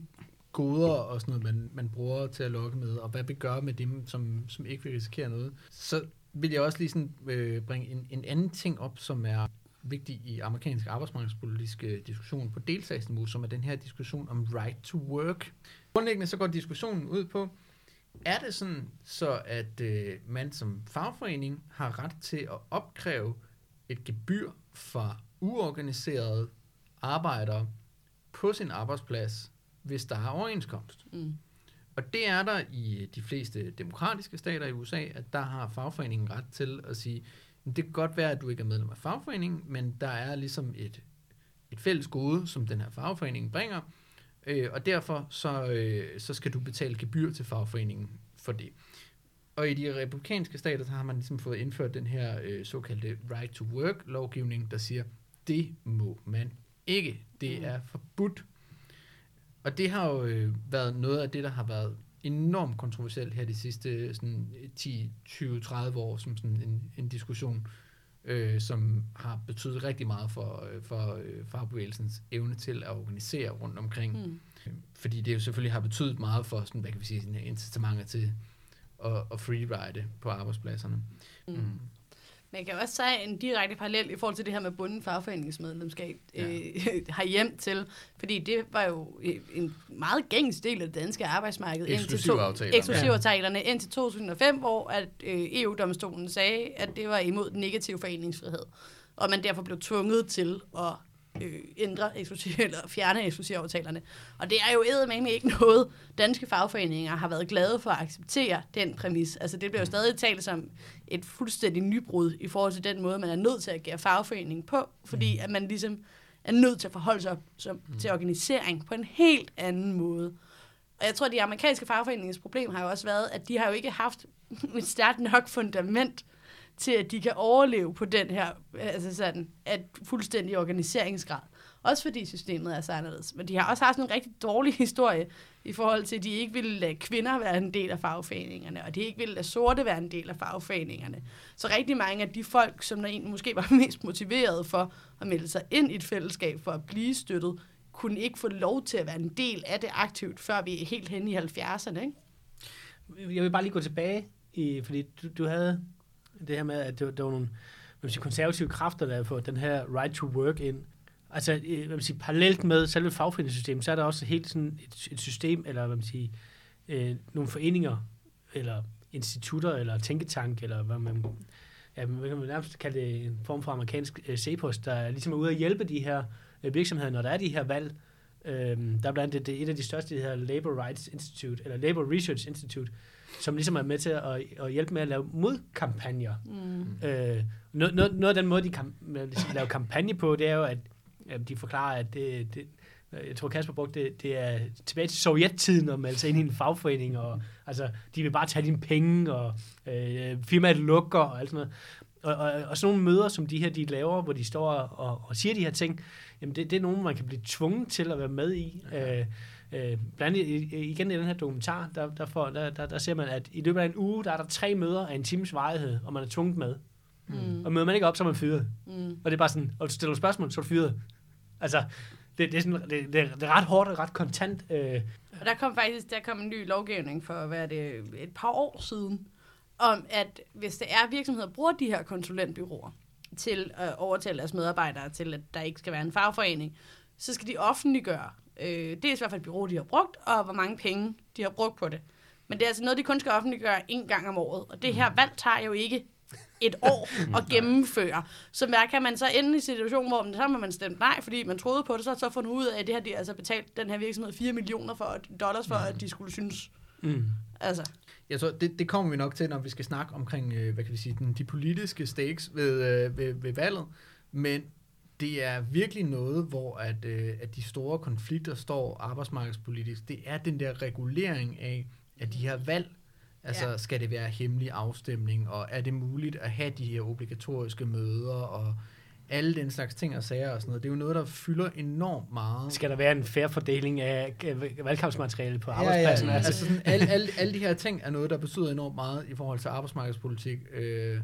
goder og sådan noget, man, man bruger til at lokke med, og hvad vi gør med dem, som, som ikke vil risikere noget, så vil jeg også lige sådan, øh, bringe en, en anden ting op, som er vigtig i amerikansk arbejdsmarkedspolitiske øh, diskussion på delstatsniveau, som er den her diskussion om right to work. Grundlæggende så går diskussionen ud på, er det sådan, så at øh, man som fagforening har ret til at opkræve et gebyr fra uorganiserede arbejdere på sin arbejdsplads, hvis der er overenskomst. Mm. Og det er der i de fleste demokratiske stater i USA, at der har fagforeningen ret til at sige, "Men det kan godt være, at du ikke er medlem af fagforeningen, men der er ligesom et, et fælles gode, som den her fagforening bringer, øh, og derfor så, øh, så skal du betale gebyr til fagforeningen for det. Og i de republikanske stater, så har man ligesom fået indført den her øh, såkaldte right to work lovgivning, der siger, det må man ikke. Det Mm. er forbudt. Og det har jo øh, været noget af det, der har været enormt kontroversielt her de sidste sådan, 10, 20, 30 år, som sådan en, en diskussion, øh, som har betydet rigtig meget for, øh, for øh, fagbevægelsens evne til at organisere rundt omkring. Mm. Fordi det jo selvfølgelig har betydet meget for, sådan, hvad kan vi sige, incitamenter til at, at freeride på arbejdspladserne. Mm. Mm. Man kan også sige en direkte parallel i forhold til det her med bunden fagforeningsmedlemskab Ja. øh, [laughs] har hjem til, fordi det var jo øh, en meget gængs del af det danske arbejdsmarked. indtil to- Eksklusivaftalerne. Eksklusivaftalerne indtil 2005, hvor at, øh, EU-domstolen sagde, at det var imod den negative foreningsfrihed, og man derfor blev tvunget til at øh, ændre [laughs] eller fjerne eksklusivaftalerne. Og det er jo eddermame ikke noget, danske fagforeninger har været glade for at acceptere den præmis. Altså det bliver jo stadig talt som et fuldstændig nybrud i forhold til den måde, man er nødt til at agere fagforening på, fordi at man ligesom er nødt til at forholde sig som, til organisering på en helt anden måde. Og jeg tror, at de amerikanske fagforeningens problem har jo også været, at de har jo ikke haft [laughs] et stærkt nok fundament til, at de kan overleve på den her altså sådan, at fuldstændig organiseringsgrad. Også fordi systemet er så anderledes. Men de har også haft en rigtig dårlig historie i forhold til, at de ikke ville lade kvinder være en del af fagforeningerne, og de ikke ville lade sorte være en del af fagforeningerne. Så rigtig mange af de folk, som der egentlig måske var [laughs] mest motiveret for at melde sig ind i et fællesskab for at blive støttet, kunne ikke få lov til at være en del af det aktivt, før vi er helt hen i 70'erne. Ikke? Jeg vil bare lige gå tilbage, i, fordi du, du havde det her med, at der, der var nogle man sige, konservative kræfter, der får den her right to work ind. Altså, øh, hvad man siger, parallelt med selve fagforeningssystemet, så er der også helt sådan et, et system, eller hvad man siger, øh, nogle foreninger, eller institutter, eller tænketank, eller hvad man, ja, man kan nærmest kalde det en form for amerikansk øh, C-post, der ligesom er ude at hjælpe de her øh, virksomheder, når der er de her valg. Øh, der er blandt andet det, et af de største, det her Labor Rights Institute, eller Labor Research Institute, som ligesom er med til at, at hjælpe med at lave modkampagner. Mm. Øh, noget, noget, noget af den måde, de kan ligesom lave kampagne på, det er jo, at, at de forklarer, at det, det, jeg tror Kasper brugte det, det er tilbage til sovjettiden at melde sig ind i en fagforening, og altså, de vil bare tage dine penge, og øh, firmaet lukker, og alt sådan noget. Og, og, og sådan nogle møder, som de her, de laver, hvor de står og, og siger de her ting, jamen det, det er nogen, man kan blive tvunget til at være med i. Okay. Øh, Øh, blandt andet igen i den her dokumentar, der, der, får, der, der, der ser man, at i løbet af en uge, der er der tre møder af en times varighed, og man er tvunget med. Mm. Og møder man ikke op, så er man fyret. Mm. Og det er bare sådan, og du stiller spørgsmål, så er du fyret. Altså, det, det, er sådan, det, det, det er ret hårdt og ret kontant. Øh. Og der kom faktisk der kom en ny lovgivning for, hvad er det, et par år siden, om at hvis det er virksomheder, der bruger de her konsulentbyråer til at overtale deres medarbejdere til, at der ikke skal være en fagforening, så skal de offentliggøre øh, dels hvad for et bureau, de har brugt, og hvor mange penge, de har brugt på det. Men det er altså noget, de kun skal offentliggøre en gang om året. Og det her valg tager jo ikke et år [laughs] at gennemføre. Så der kan man så ende i situation, hvor så har man stemt nej, fordi man troede på det, så har så fundet ud af, at det her, de altså betalt den her virksomhed 4 millioner for, dollars for, at de skulle synes. Mm. Altså. Jeg tror, det, det kommer vi nok til, når vi skal snakke omkring, øh, hvad kan vi sige, den, de politiske stakes ved, øh, ved, ved valget. Men det er virkelig noget, hvor at, øh, at de store konflikter står arbejdsmarkedspolitisk. Det er den der regulering af, at de her valg, altså ja. skal det være hemmelig afstemning, og er det muligt at have de her obligatoriske møder, og alle den slags ting og sager og sådan noget. Det er jo noget, der fylder enormt meget. Skal der være en færre fordeling af valgkampsmateriale på arbejdspladsen? Ja, ja. Altså, altså sådan, alle, alle, alle de her ting er noget, der betyder enormt meget i forhold til arbejdsmarkedspolitik. Øh,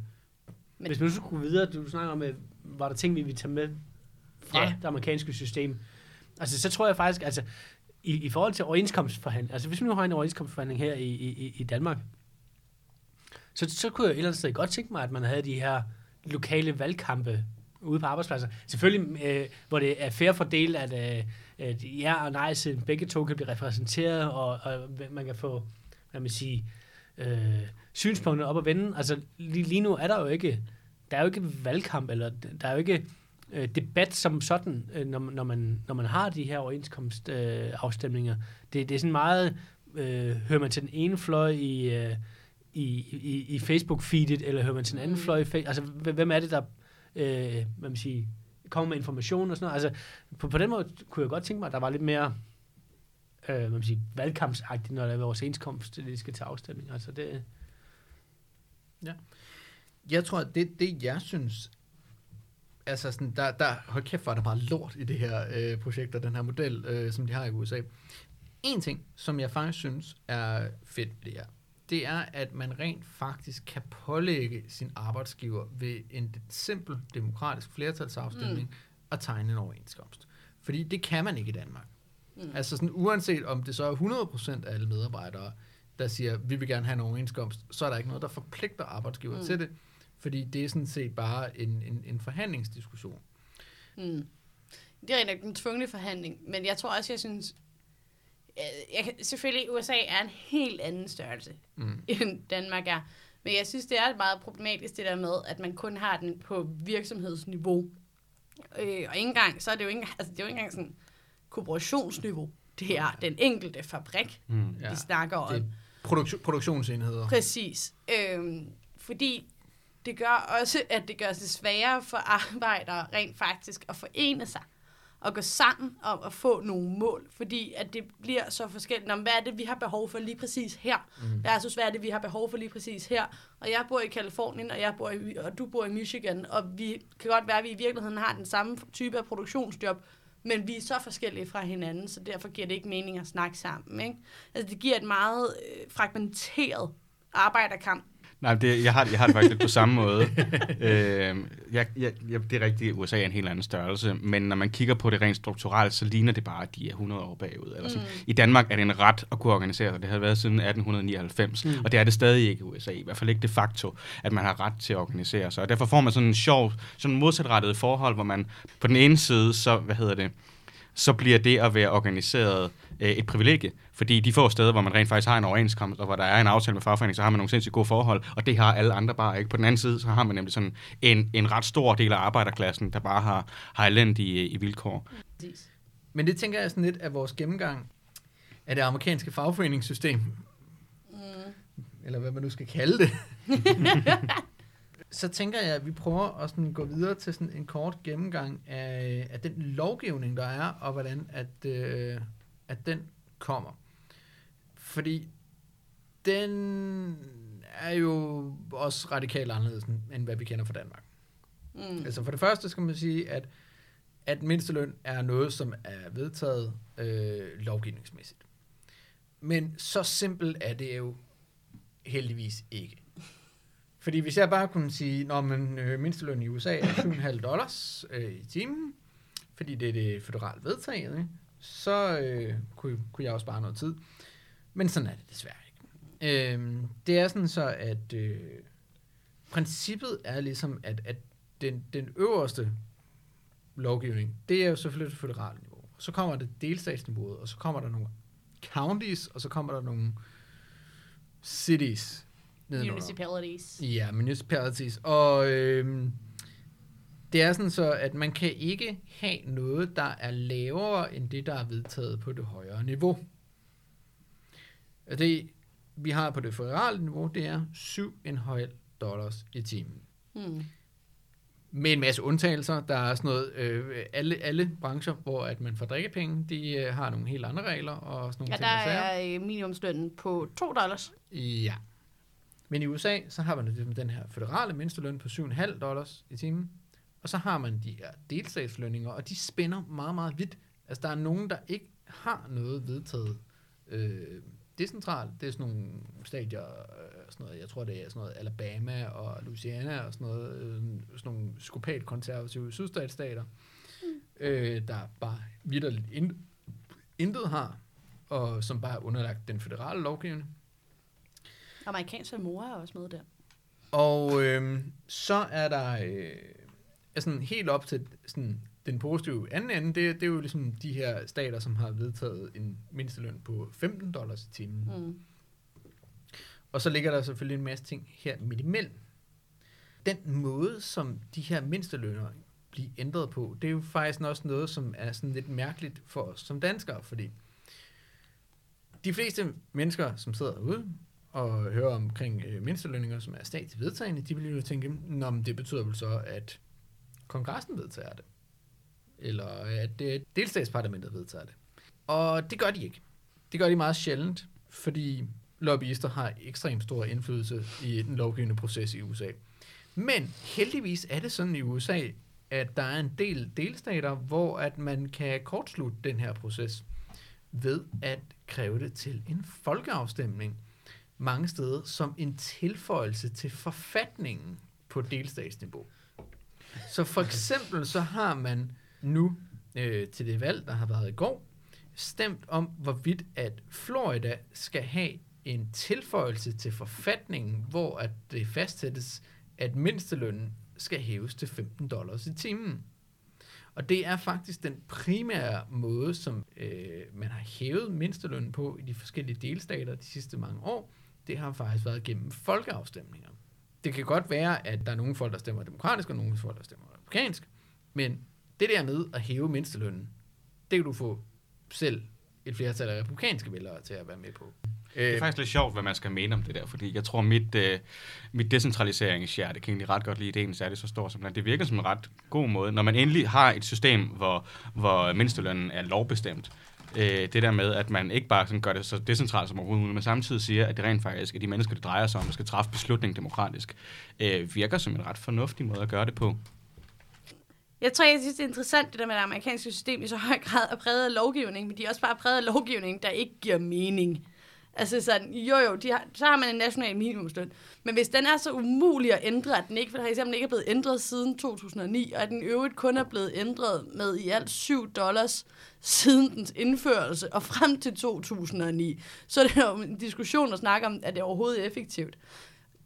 men Hvis man nu skulle gå videre, du snakker om, var der ting, vi ville tage med fra ja. det amerikanske system. Altså, så tror jeg faktisk, altså, i, i forhold til overenskomstforhandling, altså hvis vi nu har en overenskomstforhandling her i, i, i Danmark, så, så kunne jeg et eller andet sted godt tænke mig, at man havde de her lokale valgkampe ude på arbejdspladser. Selvfølgelig, øh, hvor det er fair fordelt, at, øh, at ja og nej, så begge to kan blive repræsenteret, og, og man kan få, hvad man sige, øh, synspunkter op at vende. Altså, lige, lige nu er der jo ikke, der er jo ikke valgkamp, eller der er jo ikke øh, debat som sådan, øh, når, når, man, når man har de her overenskomstafstemninger. Øh, det, det er sådan meget, øh, hører man til den ene fløj i, øh, i, i, i Facebook-feedet, eller hører man til den anden mm. fløj i Altså, hvem er det, der øh, hvad man siger, kommer med information og sådan noget? Altså, på, på den måde kunne jeg godt tænke mig, at der var lidt mere øh, hvad man siger, valgkampsagtigt, når der er vores enkomst, det skal til afstemning. Altså, det, Ja. Jeg tror, at det, det jeg synes altså sådan, der, der, hold kæft, var der meget lort i det her øh, projekt og den her model, øh, som de har i USA. En ting, som jeg faktisk synes er fedt det her, det er, at man rent faktisk kan pålægge sin arbejdsgiver ved en simpel demokratisk flertalsafstemning mm. at tegne en overenskomst. Fordi det kan man ikke i Danmark. Mm. Altså sådan, uanset om det så er 100% af alle medarbejdere, der siger, vi vil gerne have en overenskomst, så er der ikke noget, der forpligter arbejdsgiver mm. til det. Fordi det er sådan set bare en, en, en forhandlingsdiskussion. Mm. Det er rent en tvungne forhandling, men jeg tror også, jeg synes, jeg kan, selvfølgelig USA er en helt anden størrelse, mm. end Danmark er. Men jeg synes, det er meget problematisk det der med, at man kun har den på virksomhedsniveau. Øh, og ikke engang, så er det jo ikke, altså, det er jo ikke engang sådan kooperationsniveau. Det er den enkelte fabrik, Mm. ja. vi snakker om. Det er produktion, produktionsenheder. Præcis. Øhm, fordi det gør også, at det gør det sværere for arbejdere rent faktisk at forene sig og gå sammen om at få nogle mål, fordi at det bliver så forskelligt. Nå, hvad er det, vi har behov for lige præcis her? Mm. Versus hvad er det, vi har behov for lige præcis her? Og jeg bor i Kalifornien, og, jeg bor i, og du bor i Michigan, og vi kan godt være, at vi i virkeligheden har den samme type af produktionsjob, men vi er så forskellige fra hinanden, så derfor giver det ikke mening at snakke sammen. Ikke? Altså, det giver et meget øh, fragmenteret arbejderkamp. Nej, det, jeg, har, jeg har det faktisk lidt på samme måde. øh, jeg, jeg, jeg, det er rigtigt, USA er en helt anden størrelse, men når man kigger på det rent strukturelt, så ligner det bare, at de er 100 år bagud. Eller sådan. Mm. I Danmark er det en ret at kunne organisere sig. Det har været siden 1899, mm. og det er det stadig ikke i USA. I hvert fald ikke de facto, at man har ret til at organisere sig. Og derfor får man sådan en sjov, sådan modsatrettet forhold, hvor man på den ene side, så, hvad hedder det, så bliver det at være organiseret øh, et privilegie. Fordi de få steder, hvor man rent faktisk har en overenskomst, og hvor der er en aftale med fagforening, så har man nogle sindssygt gode forhold, og det har alle andre bare ikke. På den anden side, så har man nemlig sådan en, en ret stor del af arbejderklassen, der bare har, har elendige i vilkår. Men det tænker jeg sådan lidt af vores gennemgang af det amerikanske fagforeningssystem. Mm. Eller hvad man nu skal kalde det. [laughs] [laughs] så tænker jeg, at vi prøver at sådan gå videre til sådan en kort gennemgang af, af den lovgivning, der er, og hvordan at, øh, at den kommer. Fordi den er jo også radikalt anderledes, end hvad vi kender fra Danmark. Mm. Altså for det første skal man sige, at, at mindsteløn er noget, som er vedtaget øh, lovgivningsmæssigt. Men så simpelt er det jo heldigvis ikke. Fordi hvis jeg bare kunne sige, når man øh, mindsteløn i USA er 7,5 dollars øh, i timen, fordi det er det federalt vedtaget, ikke? så øh, kunne, kunne jeg også spare noget tid. Men sådan er det desværre ikke. Øh, det er sådan så, at øh, princippet er ligesom, at, at den, den øverste lovgivning, det er jo selvfølgelig det føderale niveau. Så kommer det delstatsniveauet, og så kommer der nogle counties, og så kommer der nogle cities nedenunder. Municipalities. Ja, municipalities. Og øhm, det er sådan så, at man kan ikke have noget, der er lavere end det, der er vedtaget på det højere niveau. Og det, vi har på det føderale niveau, det er 7,5 dollars i timen. Mm. Med en masse undtagelser. Der er sådan noget, øh, alle, alle brancher, hvor at man får drikkepenge, de øh, har nogle helt andre regler og sådan nogle Ja, ting. der og sager. er øh, minimumslønnen på 2 dollars. Ja. Men i USA, så har man ligesom den her føderale mindsteløn på 7,5 dollars i timen. Og så har man de her delstatslønninger, og de spænder meget, meget vidt. Altså, der er nogen, der ikke har noget vedtaget øh, decentralt. Det er sådan nogle stadier, øh, sådan noget, jeg tror, det er sådan noget Alabama og Louisiana og sådan noget, øh, sådan nogle skopat konservative sydstatsstater, øh, der bare vidderligt in, intet har, og som bare er underlagt den føderale lovgivning. Amerikansk Samoa er også med der. Og øh, så er der øh, altså helt op til sådan, den positive anden ende, det, det er jo ligesom de her stater, som har vedtaget en mindsteløn på 15 dollars i timen. Mm. Og så ligger der selvfølgelig en masse ting her midt imellem. Den måde, som de her mindstelønner bliver ændret på, det er jo faktisk også noget, som er sådan lidt mærkeligt for os som danskere, fordi de fleste mennesker, som sidder derude og høre omkring øh, mindstelønninger, som er statsligt vedtagende, de vil jo tænke, Nå, men det betyder vel så, at kongressen vedtager det. Eller at øh, delstatsparlamentet vedtager det. Og det gør de ikke. Det gør de meget sjældent, fordi lobbyister har ekstremt stor indflydelse i den lovgivende proces i USA. Men heldigvis er det sådan i USA, at der er en del delstater, hvor at man kan kortslutte den her proces ved at kræve det til en folkeafstemning mange steder som en tilføjelse til forfatningen på delstatsniveau. Så for eksempel så har man nu øh, til det valg, der har været i går, stemt om, hvorvidt at Florida skal have en tilføjelse til forfatningen, hvor at det fastsættes, at mindstelønnen skal hæves til 15 dollars i timen. Og det er faktisk den primære måde, som øh, man har hævet mindstelønnen på i de forskellige delstater de sidste mange år. Det har faktisk været gennem folkeafstemninger. Det kan godt være, at der er nogle folk, der stemmer demokratisk, og nogle folk, der stemmer republikansk. Men det der med at hæve mindstelønnen, det kan du få selv et flertal af republikanske vælgere til at være med på. Det er Øh, faktisk lidt sjovt, hvad man skal mene om det der, fordi jeg tror, mit, øh, mit decentraliseringshjerte kan egentlig ret godt lide ideen, så det så stor som den. Det virker som en ret god måde. Når man endelig har et system, hvor, hvor mindstelønnen er lovbestemt, øh, det der med, at man ikke bare sådan gør det så decentralt som overhovedet muligt, men samtidig siger, at det rent faktisk er de mennesker, det drejer sig om, der skal træffe beslutning demokratisk, øh, virker som en ret fornuftig måde at gøre det på. Jeg tror, jeg synes, det er interessant, det der med det amerikanske system i så høj grad er præget af lovgivning, men de er også bare præget af lovgivning, der ikke giver mening. Altså sådan, jo jo, de har, så har man en national minimumsløn. Men hvis den er så umulig at ændre, at den ikke, for for eksempel ikke er blevet ændret siden 2009, og at den i øvrigt kun er blevet ændret med i alt 7 dollars siden dens indførelse og frem til 2009, så er det jo en diskussion at snakke om, at det overhovedet er effektivt.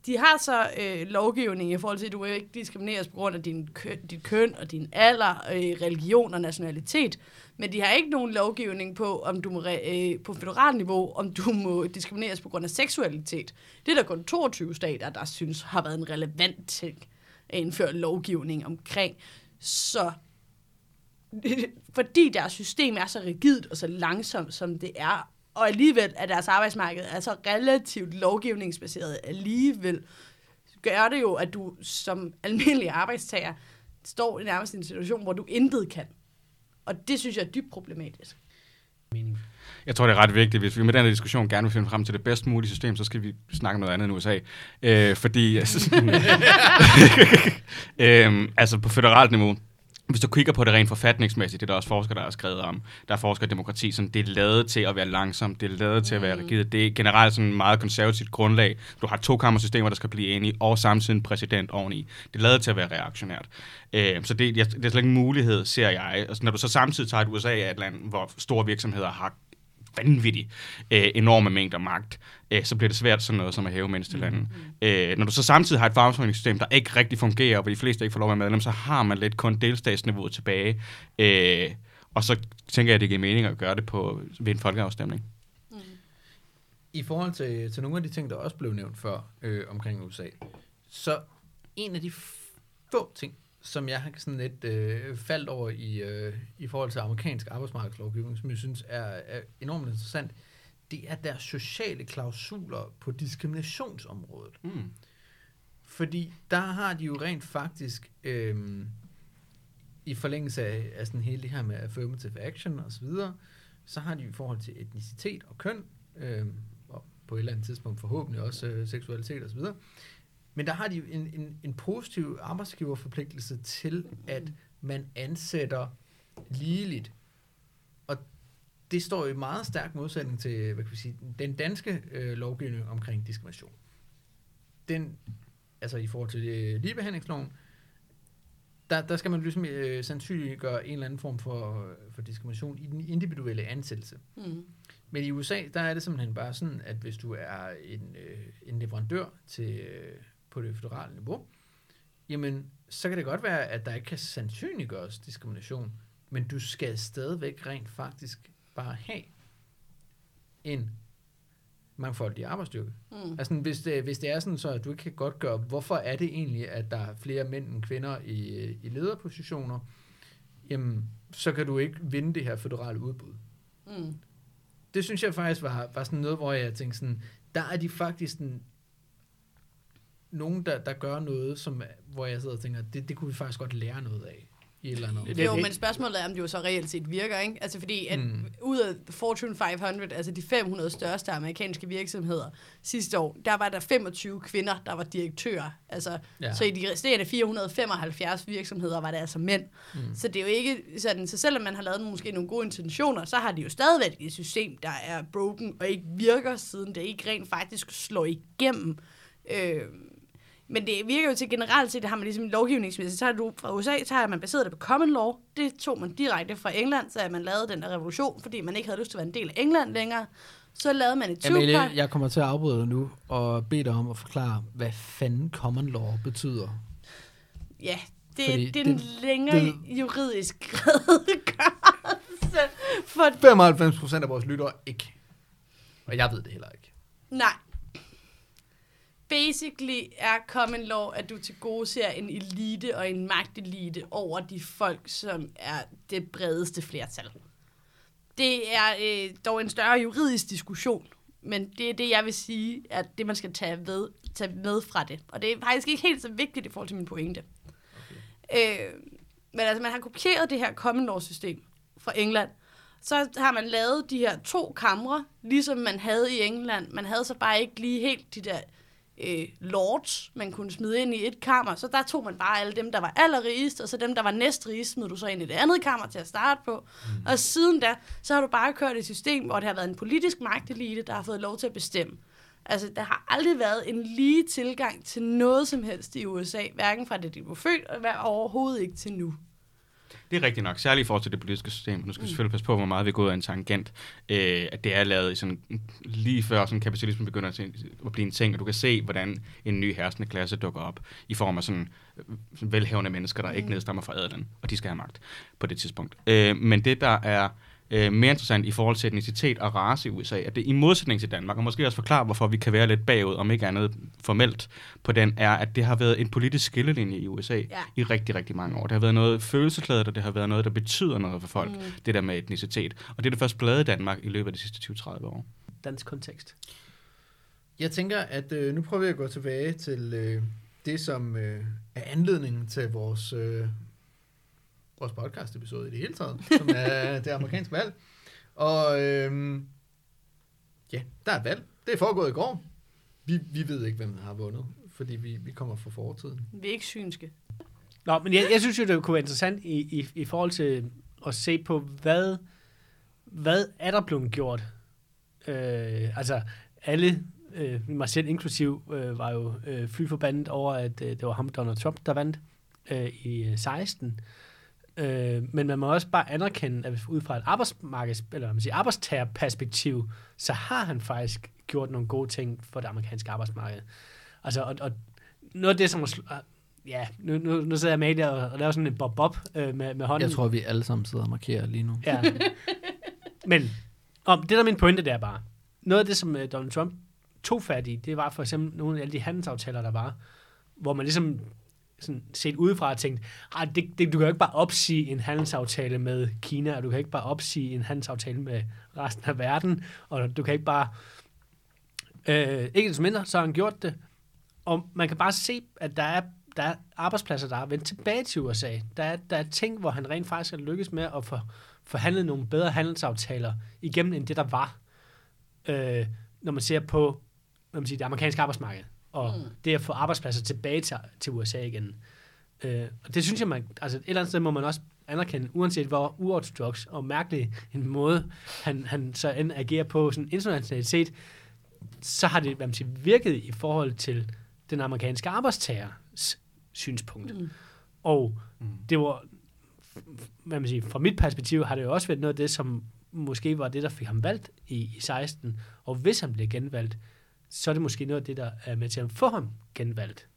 De har så øh, lovgivning i forhold til, at du ikke diskrimineres på grund af din køn, dit køn og din alder, øh, religion og nationalitet. Men de har ikke nogen lovgivning på, om du må, øh, på federalt niveau, om du må diskrimineres på grund af seksualitet. Det er der kun 22 stater, der synes har været en relevant ting at indføre lovgivning omkring. Så [laughs] fordi deres system er så rigidt og så langsomt, som det er, og alligevel er deres arbejdsmarked er så relativt lovgivningsbaseret alligevel, gør det jo, at du som almindelig arbejdstager står i nærmest en situation, hvor du intet kan. Og det synes jeg er dybt problematisk. Mening. Jeg tror, det er ret vigtigt, hvis vi med den her diskussion gerne vil finde frem til det bedst mulige system, så skal vi snakke om noget andet end USA. Øh, fordi, [laughs] [laughs] øh, altså på federalt niveau, hvis du kigger på det rent forfatningsmæssigt, det er der også forskere, der har skrevet om, der er forskere i demokrati, sådan, det er lavet til at være langsomt, det er lavet til at være rigidt. Det er generelt sådan et meget konservativt grundlag. Du har to kammersystemer, der skal blive enige, og samtidig en præsident oveni. Det er lavet til at være reaktionært. Øh, så det, det er slet ikke en mulighed, ser jeg. Altså, når du så samtidig tager et USA af et land, hvor store virksomheder har vanvittigt øh, enorme mængder magt, øh, så bliver det svært sådan noget som at hæve mindstelanden. Mm. Øh, når du så samtidig har et fagforeningssystem, der ikke rigtig fungerer, og hvor de fleste ikke får lov at være medlem, så har man lidt kun delstatsniveauet tilbage. Øh, og så tænker jeg, at det giver mening at gøre det på, ved en folkeafstemning. I forhold til, til nogle af de ting, der også blev nævnt før øh, omkring USA, så en af de få ting, som jeg har sådan lidt øh, faldt over i, øh, i forhold til amerikansk arbejdsmarkedslovgivning, som jeg synes er, er enormt interessant, det er deres sociale klausuler på diskriminationsområdet. Mm. Fordi der har de jo rent faktisk, øhm, i forlængelse af, af sådan hele det her med affirmative action og så videre, så har de i forhold til etnicitet og køn, øhm, og på et eller andet tidspunkt forhåbentlig også øh, seksualitet og så videre, men der har de en, en, en positiv arbejdsgiverforpligtelse til, at man ansætter ligeligt. Og det står i meget stærk modsætning til hvad kan vi sige, den danske øh, lovgivning omkring diskrimination. Den, altså i forhold til øh, ligebehandlingsloven, der, der skal man ligesom øh, sandsynliggøre en eller anden form for, for diskrimination i den individuelle ansættelse. Mm. Men i USA, der er det simpelthen bare sådan, at hvis du er en, øh, en leverandør til, øh, på det federale niveau, jamen, så kan det godt være, at der ikke kan sandsynliggøres diskrimination, men du skal stadigvæk rent faktisk bare have en mangfoldig arbejdsstyrke. Mm. Altså, hvis det, hvis det er sådan, så at du ikke kan godt gøre, hvorfor er det egentlig, at der er flere mænd end kvinder i, i lederpositioner, jamen, så kan du ikke vinde det her federale udbud Mm. det synes jeg faktisk var, var sådan noget, hvor jeg tænkte sådan, der er de faktisk sådan, nogen, der, der gør noget, som, hvor jeg sidder og tænker, det, det kunne vi faktisk godt lære noget af. I et eller andet. Det- Jo, men spørgsmålet er, om det jo så reelt set virker, ikke? Altså fordi, at Mm. ud af Fortune 500, altså de 500 største amerikanske virksomheder sidste år, der var der 25 kvinder, der var direktører. Altså, Ja. så i de resterende 475 virksomheder var det altså mænd. Mm. Så det er jo ikke sådan, så selvom man har lavet måske nogle gode intentioner, så har de jo stadigvæk et system, der er broken og ikke virker, siden det ikke rent faktisk slår igennem. Øh, men det virker jo til generelt set, det har man ligesom lovgivningsmæssigt, så har du fra USA, så har man baseret det på common law. Det tog man direkte fra England, så at man lavede den der revolution, fordi man ikke havde lyst til at være en del af England længere. Så lavede man et Amalie, two jeg kommer til at afbryde dig nu og bede dig om at forklare, hvad fanden common law betyder. Ja, det, Fordi det er en det- længere det- juridisk [laughs] redegørelse. For 95 procent af vores lyttere ikke. Og jeg ved det heller ikke. Nej. Basically er common law, at du til gode ser en elite og en magtelite over de folk, som er det bredeste flertal. Det er øh, dog en større juridisk diskussion, men det er det, jeg vil sige, at det, man skal tage, ved, tage med fra det. Og det er faktisk ikke helt så vigtigt i forhold til min pointe. Okay. Øh, men altså, man har kopieret det her common law-system fra England, så har man lavet de her to kamre, ligesom man havde i England. Man havde så bare ikke lige helt de der øh, lords, man kunne smide ind i et kammer. Så der tog man bare alle dem, der var allerrigest, og så dem, der var næstrigest, smed du så ind i det andet kammer til at starte på. Mm. Og siden da, så har du bare kørt et system, hvor det har været en politisk magtelite, der har fået lov til at bestemme. Altså, der har aldrig været en lige tilgang til noget som helst i USA, hverken fra det, de var født, og overhovedet ikke til nu. Det er rigtigt nok, særligt i forhold til det politiske system. Nu skal vi selvfølgelig passe på, hvor meget vi går ud af en tangent. Øh, at det er lavet i sådan, lige før sådan kapitalismen begynder at, at blive en ting, og du kan se, hvordan en ny herskende klasse dukker op i form af sådan, sådan velhævende mennesker, der mm. ikke nedstammer fra adelen, og de skal have magt på det tidspunkt. Øh, men det, der er øh, mere interessant i forhold til etnicitet og race i USA, at det i modsætning til Danmark, og måske også forklare, hvorfor vi kan være lidt bagud, om ikke andet formelt på den, er, at det har været en politisk skillelinje i USA ja. i rigtig, rigtig mange år. Det har været noget følelsesladet, og det har været noget, der betyder noget for folk, mm. det der med etnicitet. Og det er det først blevet i Danmark i løbet af de sidste 20-30 år. Dansk kontekst. Jeg tænker, at øh, nu prøver vi at gå tilbage til øh, det, som øh, er anledningen til vores øh, vores podcast-episode i det hele taget, som er [laughs] det amerikanske valg. Og øhm, ja, der er et valg. Det er foregået i går. Vi, vi ved ikke, hvem der har vundet, fordi vi, vi kommer fra fortiden. Vi er ikke synske. Nå, men jeg, jeg synes jo, det kunne være interessant i, i, i forhold til at se på, hvad, hvad er der blevet gjort? Øh, altså, alle, øh, mig selv inklusiv, øh, var jo øh, flyforbandet over, at øh, det var ham, Donald Trump, der vandt øh, i 16. Øh, men man må også bare anerkende, at ud fra et arbejdsmarkeds, eller man siger, arbejdstagerperspektiv, så har han faktisk gjort nogle gode ting for det amerikanske arbejdsmarked. Altså, og, og noget af det, som... Ja, nu, nu, nu sidder jeg med og, og laver sådan en bob-bob øh, med, med hånden. Jeg tror, vi alle sammen sidder og markerer lige nu. Ja. Men om, det der er min pointe, det er bare, noget af det, som uh, Donald Trump tog fat i, det var for eksempel nogle af alle de handelsaftaler, der var, hvor man ligesom sådan set udefra og tænkt, ah, det, det, du kan jo ikke bare opsige en handelsaftale med Kina, og du kan ikke bare opsige en handelsaftale med resten af verden, og du kan ikke bare... Øh, ikke så mindre, så har han gjort det. Og man kan bare se, at der er, der er arbejdspladser, der er vendt tilbage til USA. Der er, der er ting, hvor han rent faktisk har lykkes med at få forhandlet nogle bedre handelsaftaler igennem, end det, der var. Øh, når man ser på når man siger, det amerikanske arbejdsmarked og mm. det at få arbejdspladser tilbage til, til USA igen. Øh, og det synes jeg, man, altså et eller andet sted må man også anerkende, uanset hvor uortodox og mærkelig en måde, han, han så end agerer på sådan internationalt set, så har det hvad man siger, virket i forhold til den amerikanske arbejdstagers synspunkt. Mm. Og mm. det var, hvad man siger, fra mit perspektiv har det jo også været noget af det, som måske var det, der fik ham valgt i, i 16. Og hvis han blev genvalgt, så er det måske noget af det, der er med til at få ham genvalgt.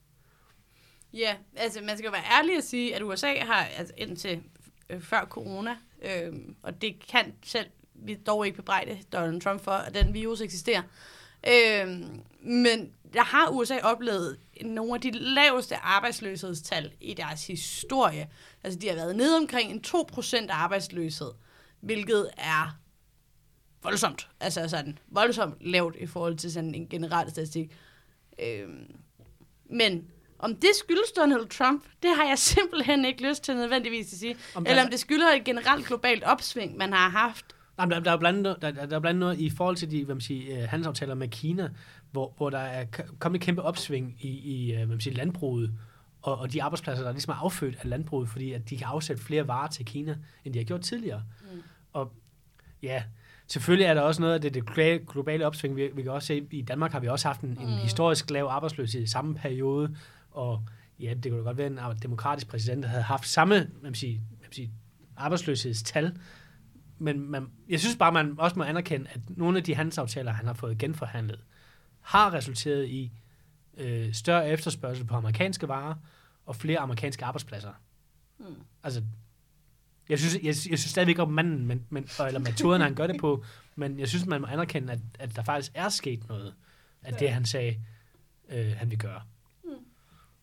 Ja, altså man skal jo være ærlig at sige, at USA har altså, indtil øh, før corona, øh, og det kan selv vi dog ikke bebrejde Donald Trump for, at den virus eksisterer. Øh, men der har USA oplevet nogle af de laveste arbejdsløshedstal i deres historie. Altså de har været nede omkring en 2% arbejdsløshed, hvilket er voldsomt. Altså sådan voldsomt lavt i forhold til sådan en generel statistik. Øhm, men om det skyldes Donald Trump, det har jeg [laughs] simpelthen ikke lyst til nødvendigvis at sige. Om Eller om det skyldes et generelt globalt opsving, man har haft. Jamen, der, der, er blandt noget, der, der er blandt noget i forhold til de hvad man siger, øh, handelsaftaler med Kina, hvor, hvor der er kommet et kæmpe opsving i, i øh, hvad man siger, landbruget, og, og de arbejdspladser, der ligesom er affødt af landbruget, fordi at de kan afsætte flere varer til Kina, end de har gjort tidligere. Mm. Og ja, Selvfølgelig er der også noget af det, det globale opsving. Vi, vi kan også se, i Danmark har vi også haft en, en mm. historisk lav arbejdsløshed i samme periode, og ja, det kunne godt være, at en demokratisk præsident havde haft samme man sige, man sige, arbejdsløshedstal, men man, jeg synes bare, man også må anerkende, at nogle af de handelsaftaler, han har fået genforhandlet, har resulteret i øh, større efterspørgsel på amerikanske varer og flere amerikanske arbejdspladser. Mm. Altså, jeg synes, jeg, jeg synes stadigvæk om manden, men, men, eller metoden, han gør det på, men jeg synes, man må anerkende, at, at der faktisk er sket noget af det, han sagde øh, han vil gøre.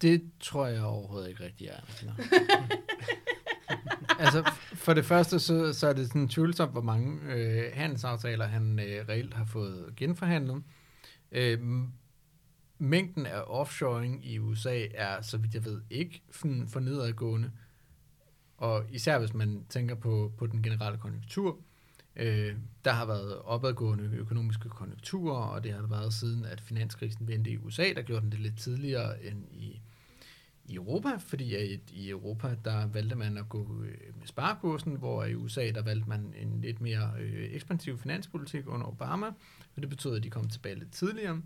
Det tror jeg overhovedet ikke rigtig er. [laughs] Altså, for det første, så, så er det sådan tvivlsomt, hvor mange øh, handelsaftaler han øh, reelt har fået genforhandlet. Øh, mængden af offshoring i USA er, så vidt jeg ved, ikke for, nedadgående. Og især hvis man tænker på, på den generelle konjunktur. Øh, der har været opadgående økonomiske konjunkturer, og det har der været siden, at finanskrisen vendte i USA. Der gjorde den det lidt tidligere end i i Europa, fordi at i Europa, der valgte man at gå øh, med sparekursen, hvor i USA, der valgte man en lidt mere øh, ekspansiv finanspolitik under Obama, og det betød, at de kom tilbage lidt tidligere.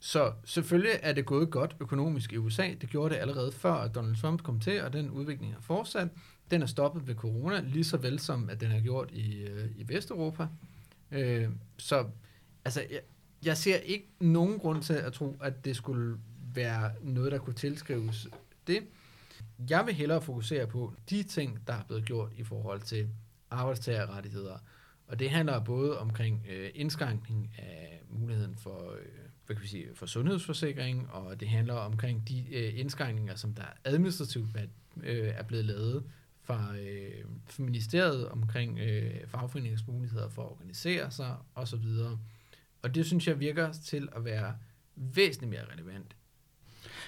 Så selvfølgelig er det gået godt økonomisk i USA. Det gjorde det allerede før, at Donald Trump kom til, og den udvikling er fortsat. Den er stoppet ved corona, lige så vel som, at den er gjort i, øh, i Vesteuropa. Øh, så altså, jeg, jeg ser ikke nogen grund til at tro, at det skulle være noget, der kunne tilskrives det. Jeg vil hellere fokusere på de ting, der er blevet gjort i forhold til arbejdstagerrettigheder. Og det handler både omkring øh, indskrænkning af muligheden for, øh, hvad kan vi sige, for sundhedsforsikring, og det handler omkring de øh, indskrænkninger, som der administrativt er, øh, er blevet lavet fra, øh, fra ministeriet omkring øh, fagforeningens muligheder for at organisere sig osv. Og det synes jeg virker til at være væsentligt mere relevant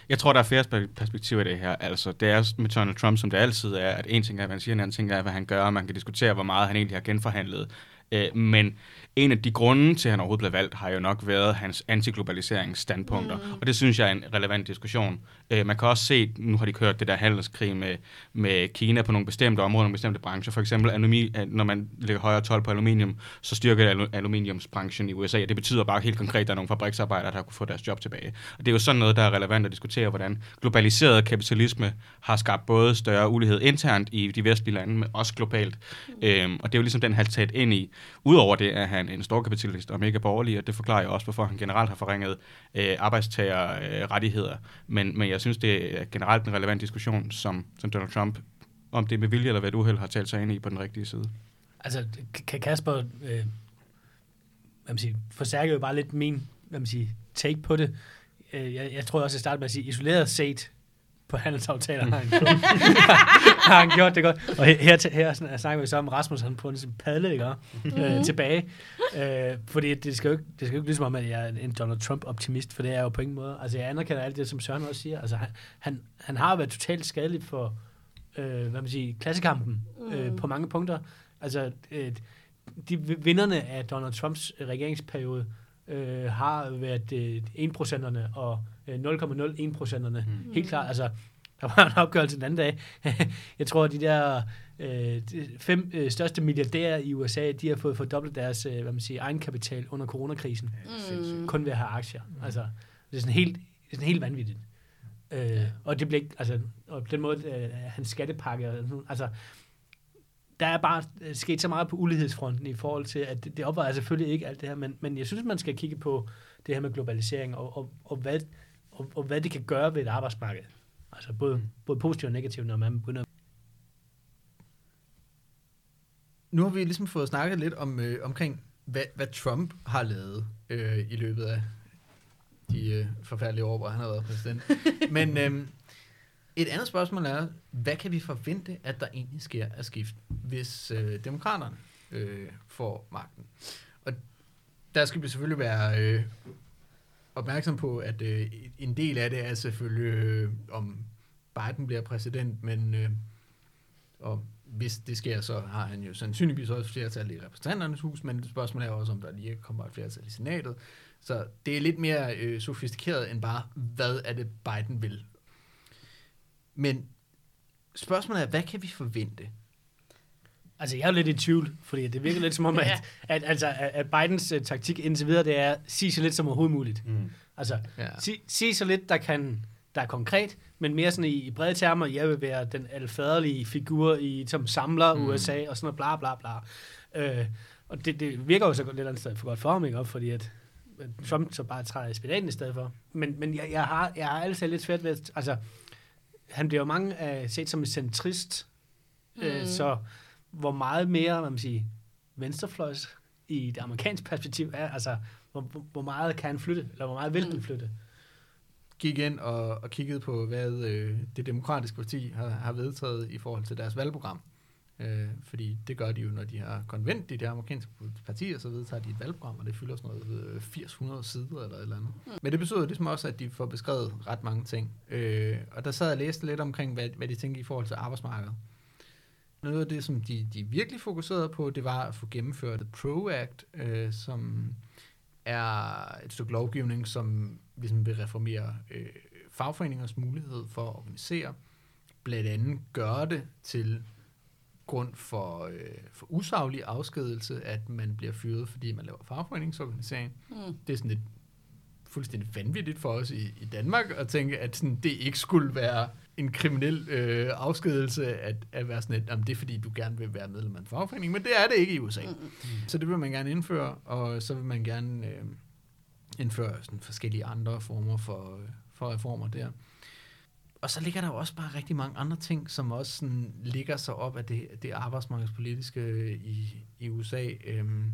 Jeg tror, der er flere perspektiver i det her. Altså, det er med Donald Trump, som det altid er, at en ting er, hvad han siger, en anden ting er, hvad han gør, og man kan diskutere, hvor meget han egentlig har genforhandlet. Øh, men en af de grunde til, at han overhovedet blev valgt, har jo nok været hans antiglobaliseringsstandpunkter. Mm. Og det synes jeg er en relevant diskussion. Øh, man kan også se, nu har de kørt det der handelskrig med, med Kina på nogle bestemte områder, nogle bestemte brancher. For eksempel, alumi, når man lægger højere tolv på aluminium, så styrker det alu- aluminiumsbranchen i USA. Og det betyder bare helt konkret, at der er nogle fabriksarbejdere, der kunne få deres job tilbage. Og det er jo sådan noget, der er relevant at diskutere, hvordan globaliseret kapitalisme har skabt både større ulighed internt i de vestlige lande, men også globalt. Mm. Øhm, og det er jo ligesom den, han taget ind i. Udover det er han en stor kapitalist og mega borgerlig, og det forklarer jo også, hvorfor han generelt har forringet øh, arbejdstagerrettigheder. Øh, rettigheder. men, men jeg synes, det er generelt en relevant diskussion, som, som Donald Trump, om det er med vilje eller ved du uheld, har talt sig ind i på den rigtige side. Altså, kan Kasper, øh, hvad man siger, forstærker jo bare lidt min, hvad man siger, take på det. Øh, jeg, jeg tror også, jeg starter med at sige, isoleret set på handelsaftaler har [laughs] han, har han gjort det godt. Og her, her, her sådan, snakker vi så om Rasmus, han på en sådan padle, ikke? Øh, tilbage. Øh, fordi det skal jo ikke, det skal jo ikke ligesom om, at jeg er en Donald Trump-optimist, for det er jeg jo på ingen måde. Altså, jeg anerkender alt det, som Søren også siger. Altså, han, han, han har været totalt skadelig for, øh, hvad man siger, klassekampen øh, på mange punkter. Altså, øh, de vinderne af Donald Trumps regeringsperiode øh, har været øh, 1%'erne og øh, 0,01%'erne. Mm. Helt klart, altså, der var en opgørelse den anden dag. [laughs] Jeg tror, at de der øh, fem øh, største milliardærer i USA, de har fået fordoblet deres øh, hvad man siger, egenkapital under coronakrisen. Mm. Kun ved at have aktier. Altså, det er sådan helt, det er sådan helt vanvittigt. Øh, og det bliver ikke, altså, og på den måde, øh, hans skattepakke, altså, der er bare øh, sket så meget på ulighedsfronten i forhold til, at det, det opvejer selvfølgelig ikke alt det her, men, men jeg synes, man skal kigge på det her med globalisering, og, og, og, hvad, og, og hvad det kan gøre ved et arbejdsmarked. Altså både, både positivt og negativt, når man begynder Nu har vi ligesom fået snakket lidt om øh, omkring, hvad, hvad Trump har lavet øh, i løbet af de øh, forfærdelige år, hvor han har været præsident. [laughs] Men øh, et andet spørgsmål er, hvad kan vi forvente, at der egentlig sker af skift, hvis øh, demokraterne øh, får magten? Og der skal vi selvfølgelig være øh, opmærksom på, at øh, en del af det er selvfølgelig, øh, om Biden bliver præsident, men øh, og hvis det sker, så har han jo sandsynligvis også flertal i repræsentanternes hus, men spørgsmålet er også, om der lige kommer et flertal i senatet. Så det er lidt mere øh, sofistikeret end bare, hvad er det Biden vil. Men spørgsmålet er, hvad kan vi forvente? Altså, jeg er lidt i tvivl, fordi det virker lidt som om, [laughs] Ja. at, at, altså, at Bidens uh, taktik indtil videre, det er at sige så lidt som overhovedet muligt. Mm. Altså, Ja. sig, sig så lidt, der kan der er konkret, men mere sådan i, i brede termer, jeg vil være den alfaderlige figur, i, som samler Mm. USA, og sådan noget bla bla bla. Øh, og det, det virker jo så lidt andet sted for godt for ham, ikke? Op, fordi at at Trump så bare træder i spedalen i stedet for. Men, men jeg, jeg, har, jeg har altid lidt svært ved, at, altså, han bliver jo mange uh, set som en centrist, mm. øh, Mm. så hvor meget mere, hvad man siger, venstrefløjs i det amerikanske perspektiv er, altså, hvor, hvor- meget kan han flytte, eller hvor meget vil han Mm. flytte? gik ind og, og kiggede på, hvad øh, det demokratiske parti har, har vedtaget i forhold til deres valgprogram. Øh, fordi det gør de jo, når de har konvent i de amerikanske partier, så vedtager de et valgprogram, og det fylder sådan noget øh, 800 sider eller et eller andet. Mm. Men det betyder ligesom også, at de får beskrevet ret mange ting. Øh, og der sad jeg og læste lidt omkring, hvad, hvad de tænker i forhold til arbejdsmarkedet. Noget af det, som de, de virkelig fokuserede på, det var at få gennemført et PRO Act, øh, som er et stykke lovgivning, som ligesom vil reformere øh, fagforeningers mulighed for at organisere, blandt andet gøre det til grund for, øh, for usaglig afskedelse, at man bliver fyret, fordi man laver fagforeningsorganisering. Mm. Det er sådan lidt fuldstændig vanvittigt for os i, i Danmark at tænke, at sådan, det ikke skulle være en kriminel øh, afskedelse at, at være sådan et, jamen, det er fordi, du gerne vil være medlem af en fagforening, men det er det ikke i USA. Mm. Så det vil man gerne indføre, og så vil man gerne øh, indføre sådan forskellige andre former for, for reformer der. Og så ligger der jo også bare rigtig mange andre ting, som også sådan ligger sig op af det, det arbejdsmarkedspolitiske i, i USA. Øhm,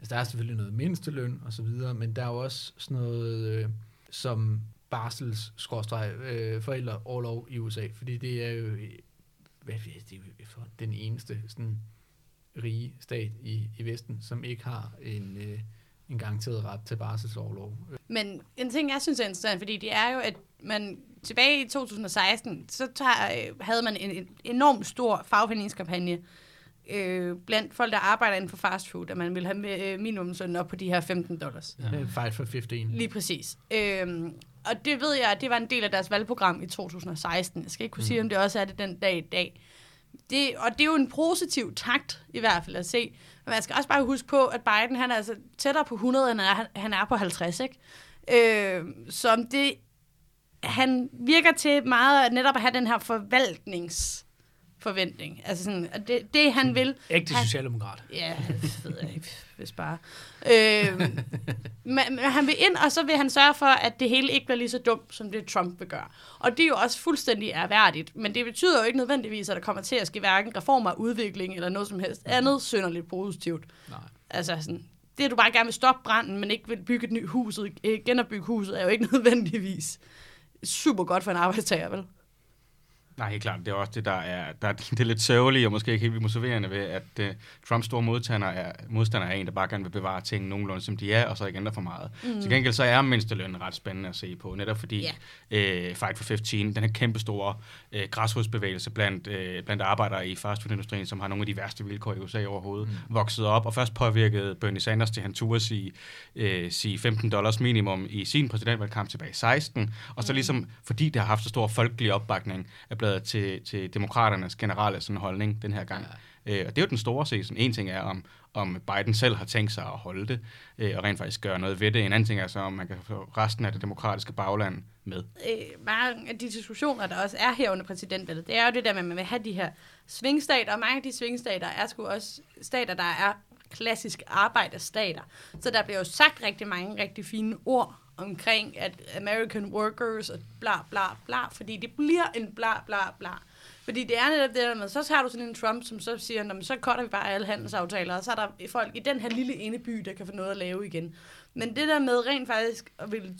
altså der er selvfølgelig noget mindsteløn og så videre, men der er jo også sådan noget øh, som barsels øh, forældreoverlov i USA, fordi det er jo hvad, det er for den eneste sådan rige stat i, i Vesten, som ikke har en, øh, en garanteret ret til barselsoverlov. Men en ting, jeg synes er interessant, fordi det er jo, at man tilbage i 2016, så tager, øh, havde man en, en enorm stor fagforeningskampagne øh, blandt folk, der arbejder inden for fast food, at man vil have øh, op på de her 15 dollars. Ja. Fight for 15. Lige præcis. Øh, og det ved jeg, det var en del af deres valgprogram i 2016. Jeg skal ikke kunne mm. sige, om det også er det den dag i dag. Det, og det er jo en positiv takt, i hvert fald at se. Men man skal også bare huske på, at Biden han er altså tættere på 100, end han er på 50. Ikke? Øh, som det han virker til meget netop at have den her forvaltnings forventning. Altså sådan, at det, det han vil... Ægte socialdemokrat. Ja, det ved jeg ikke, hvis bare. Øh, [laughs] men, men han vil ind, og så vil han sørge for, at det hele ikke bliver lige så dumt, som det Trump vil gøre. Og det er jo også fuldstændig erhverdigt, men det betyder jo ikke nødvendigvis, at der kommer til at ske hverken reformer, udvikling eller noget som helst andet synderligt positivt. Nej. Altså sådan, det, at du bare gerne vil stoppe branden, men ikke vil bygge et nyt hus, genopbygge huset, er jo ikke [laughs] nødvendigvis super godt for en arbejdstager, vel? Nej, helt klart. Det er også det, der er, der er [laughs] det er lidt sørgelige og måske ikke helt motiverende ved, at uh, Trumps store modstander er, modstander er en, der bare gerne vil bevare ting nogenlunde, som de er, og så ikke ændre for meget. Mm. Til gengæld så er mindstelønnen ret spændende at se på, netop fordi yeah. uh, Fight for 15, den her kæmpe store uh, græsrodsbevægelse blandt, uh, blandt arbejdere i fastfoodindustrien, som har nogle af de værste vilkår i USA overhovedet, mm. vokset op, og først påvirkede Bernie Sanders til han turde sige, uh, sige 15 dollars minimum i sin præsidentvalgkamp tilbage i 16, og så mm. ligesom, fordi det har haft så stor folkelig opbakning, er blevet været til, til demokraternes generelle sådan, holdning den her gang. Ja. Øh, og det er jo den store se. Sådan, en ting er, om, om Biden selv har tænkt sig at holde det, øh, og rent faktisk gøre noget ved det. En anden ting er så, om man kan få resten af det demokratiske bagland med. Øh, mange af de diskussioner, der også er her under præsidentvalget, det er jo det der med, at man vil have de her svingstater, og mange af de svingstater er sgu også stater, der er klassisk arbejderstater. Så der bliver jo sagt rigtig mange rigtig fine ord omkring at American workers og bla bla bla, fordi det bliver en bla bla bla. Fordi det er netop det der med, så har du sådan en Trump, som så siger, så cutter vi bare alle handelsaftaler, og så er der folk i den her lille ene by, der kan få noget at lave igen. Men det der med rent faktisk at ville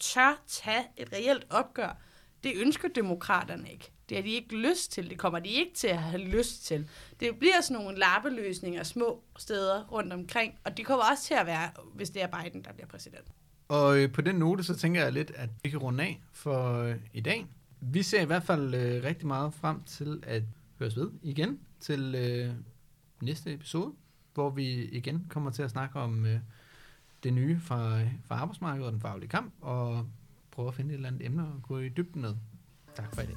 tør tage et reelt opgør, det ønsker demokraterne ikke. Det har de ikke lyst til. Det kommer de ikke til at have lyst til. Det bliver sådan nogle lappeløsninger små steder rundt omkring, og det kommer også til at være, hvis det er Biden, der bliver præsident. Og øh, på den note, så tænker jeg lidt, at vi kan runde af for øh, i dag. Vi ser i hvert fald øh, rigtig meget frem til at høres ved igen til øh, næste episode, hvor vi igen kommer til at snakke om øh, det nye fra, fra arbejdsmarkedet og den faglige kamp, og prøve at finde et eller andet emne og gå i dybden med. Tak for i dag.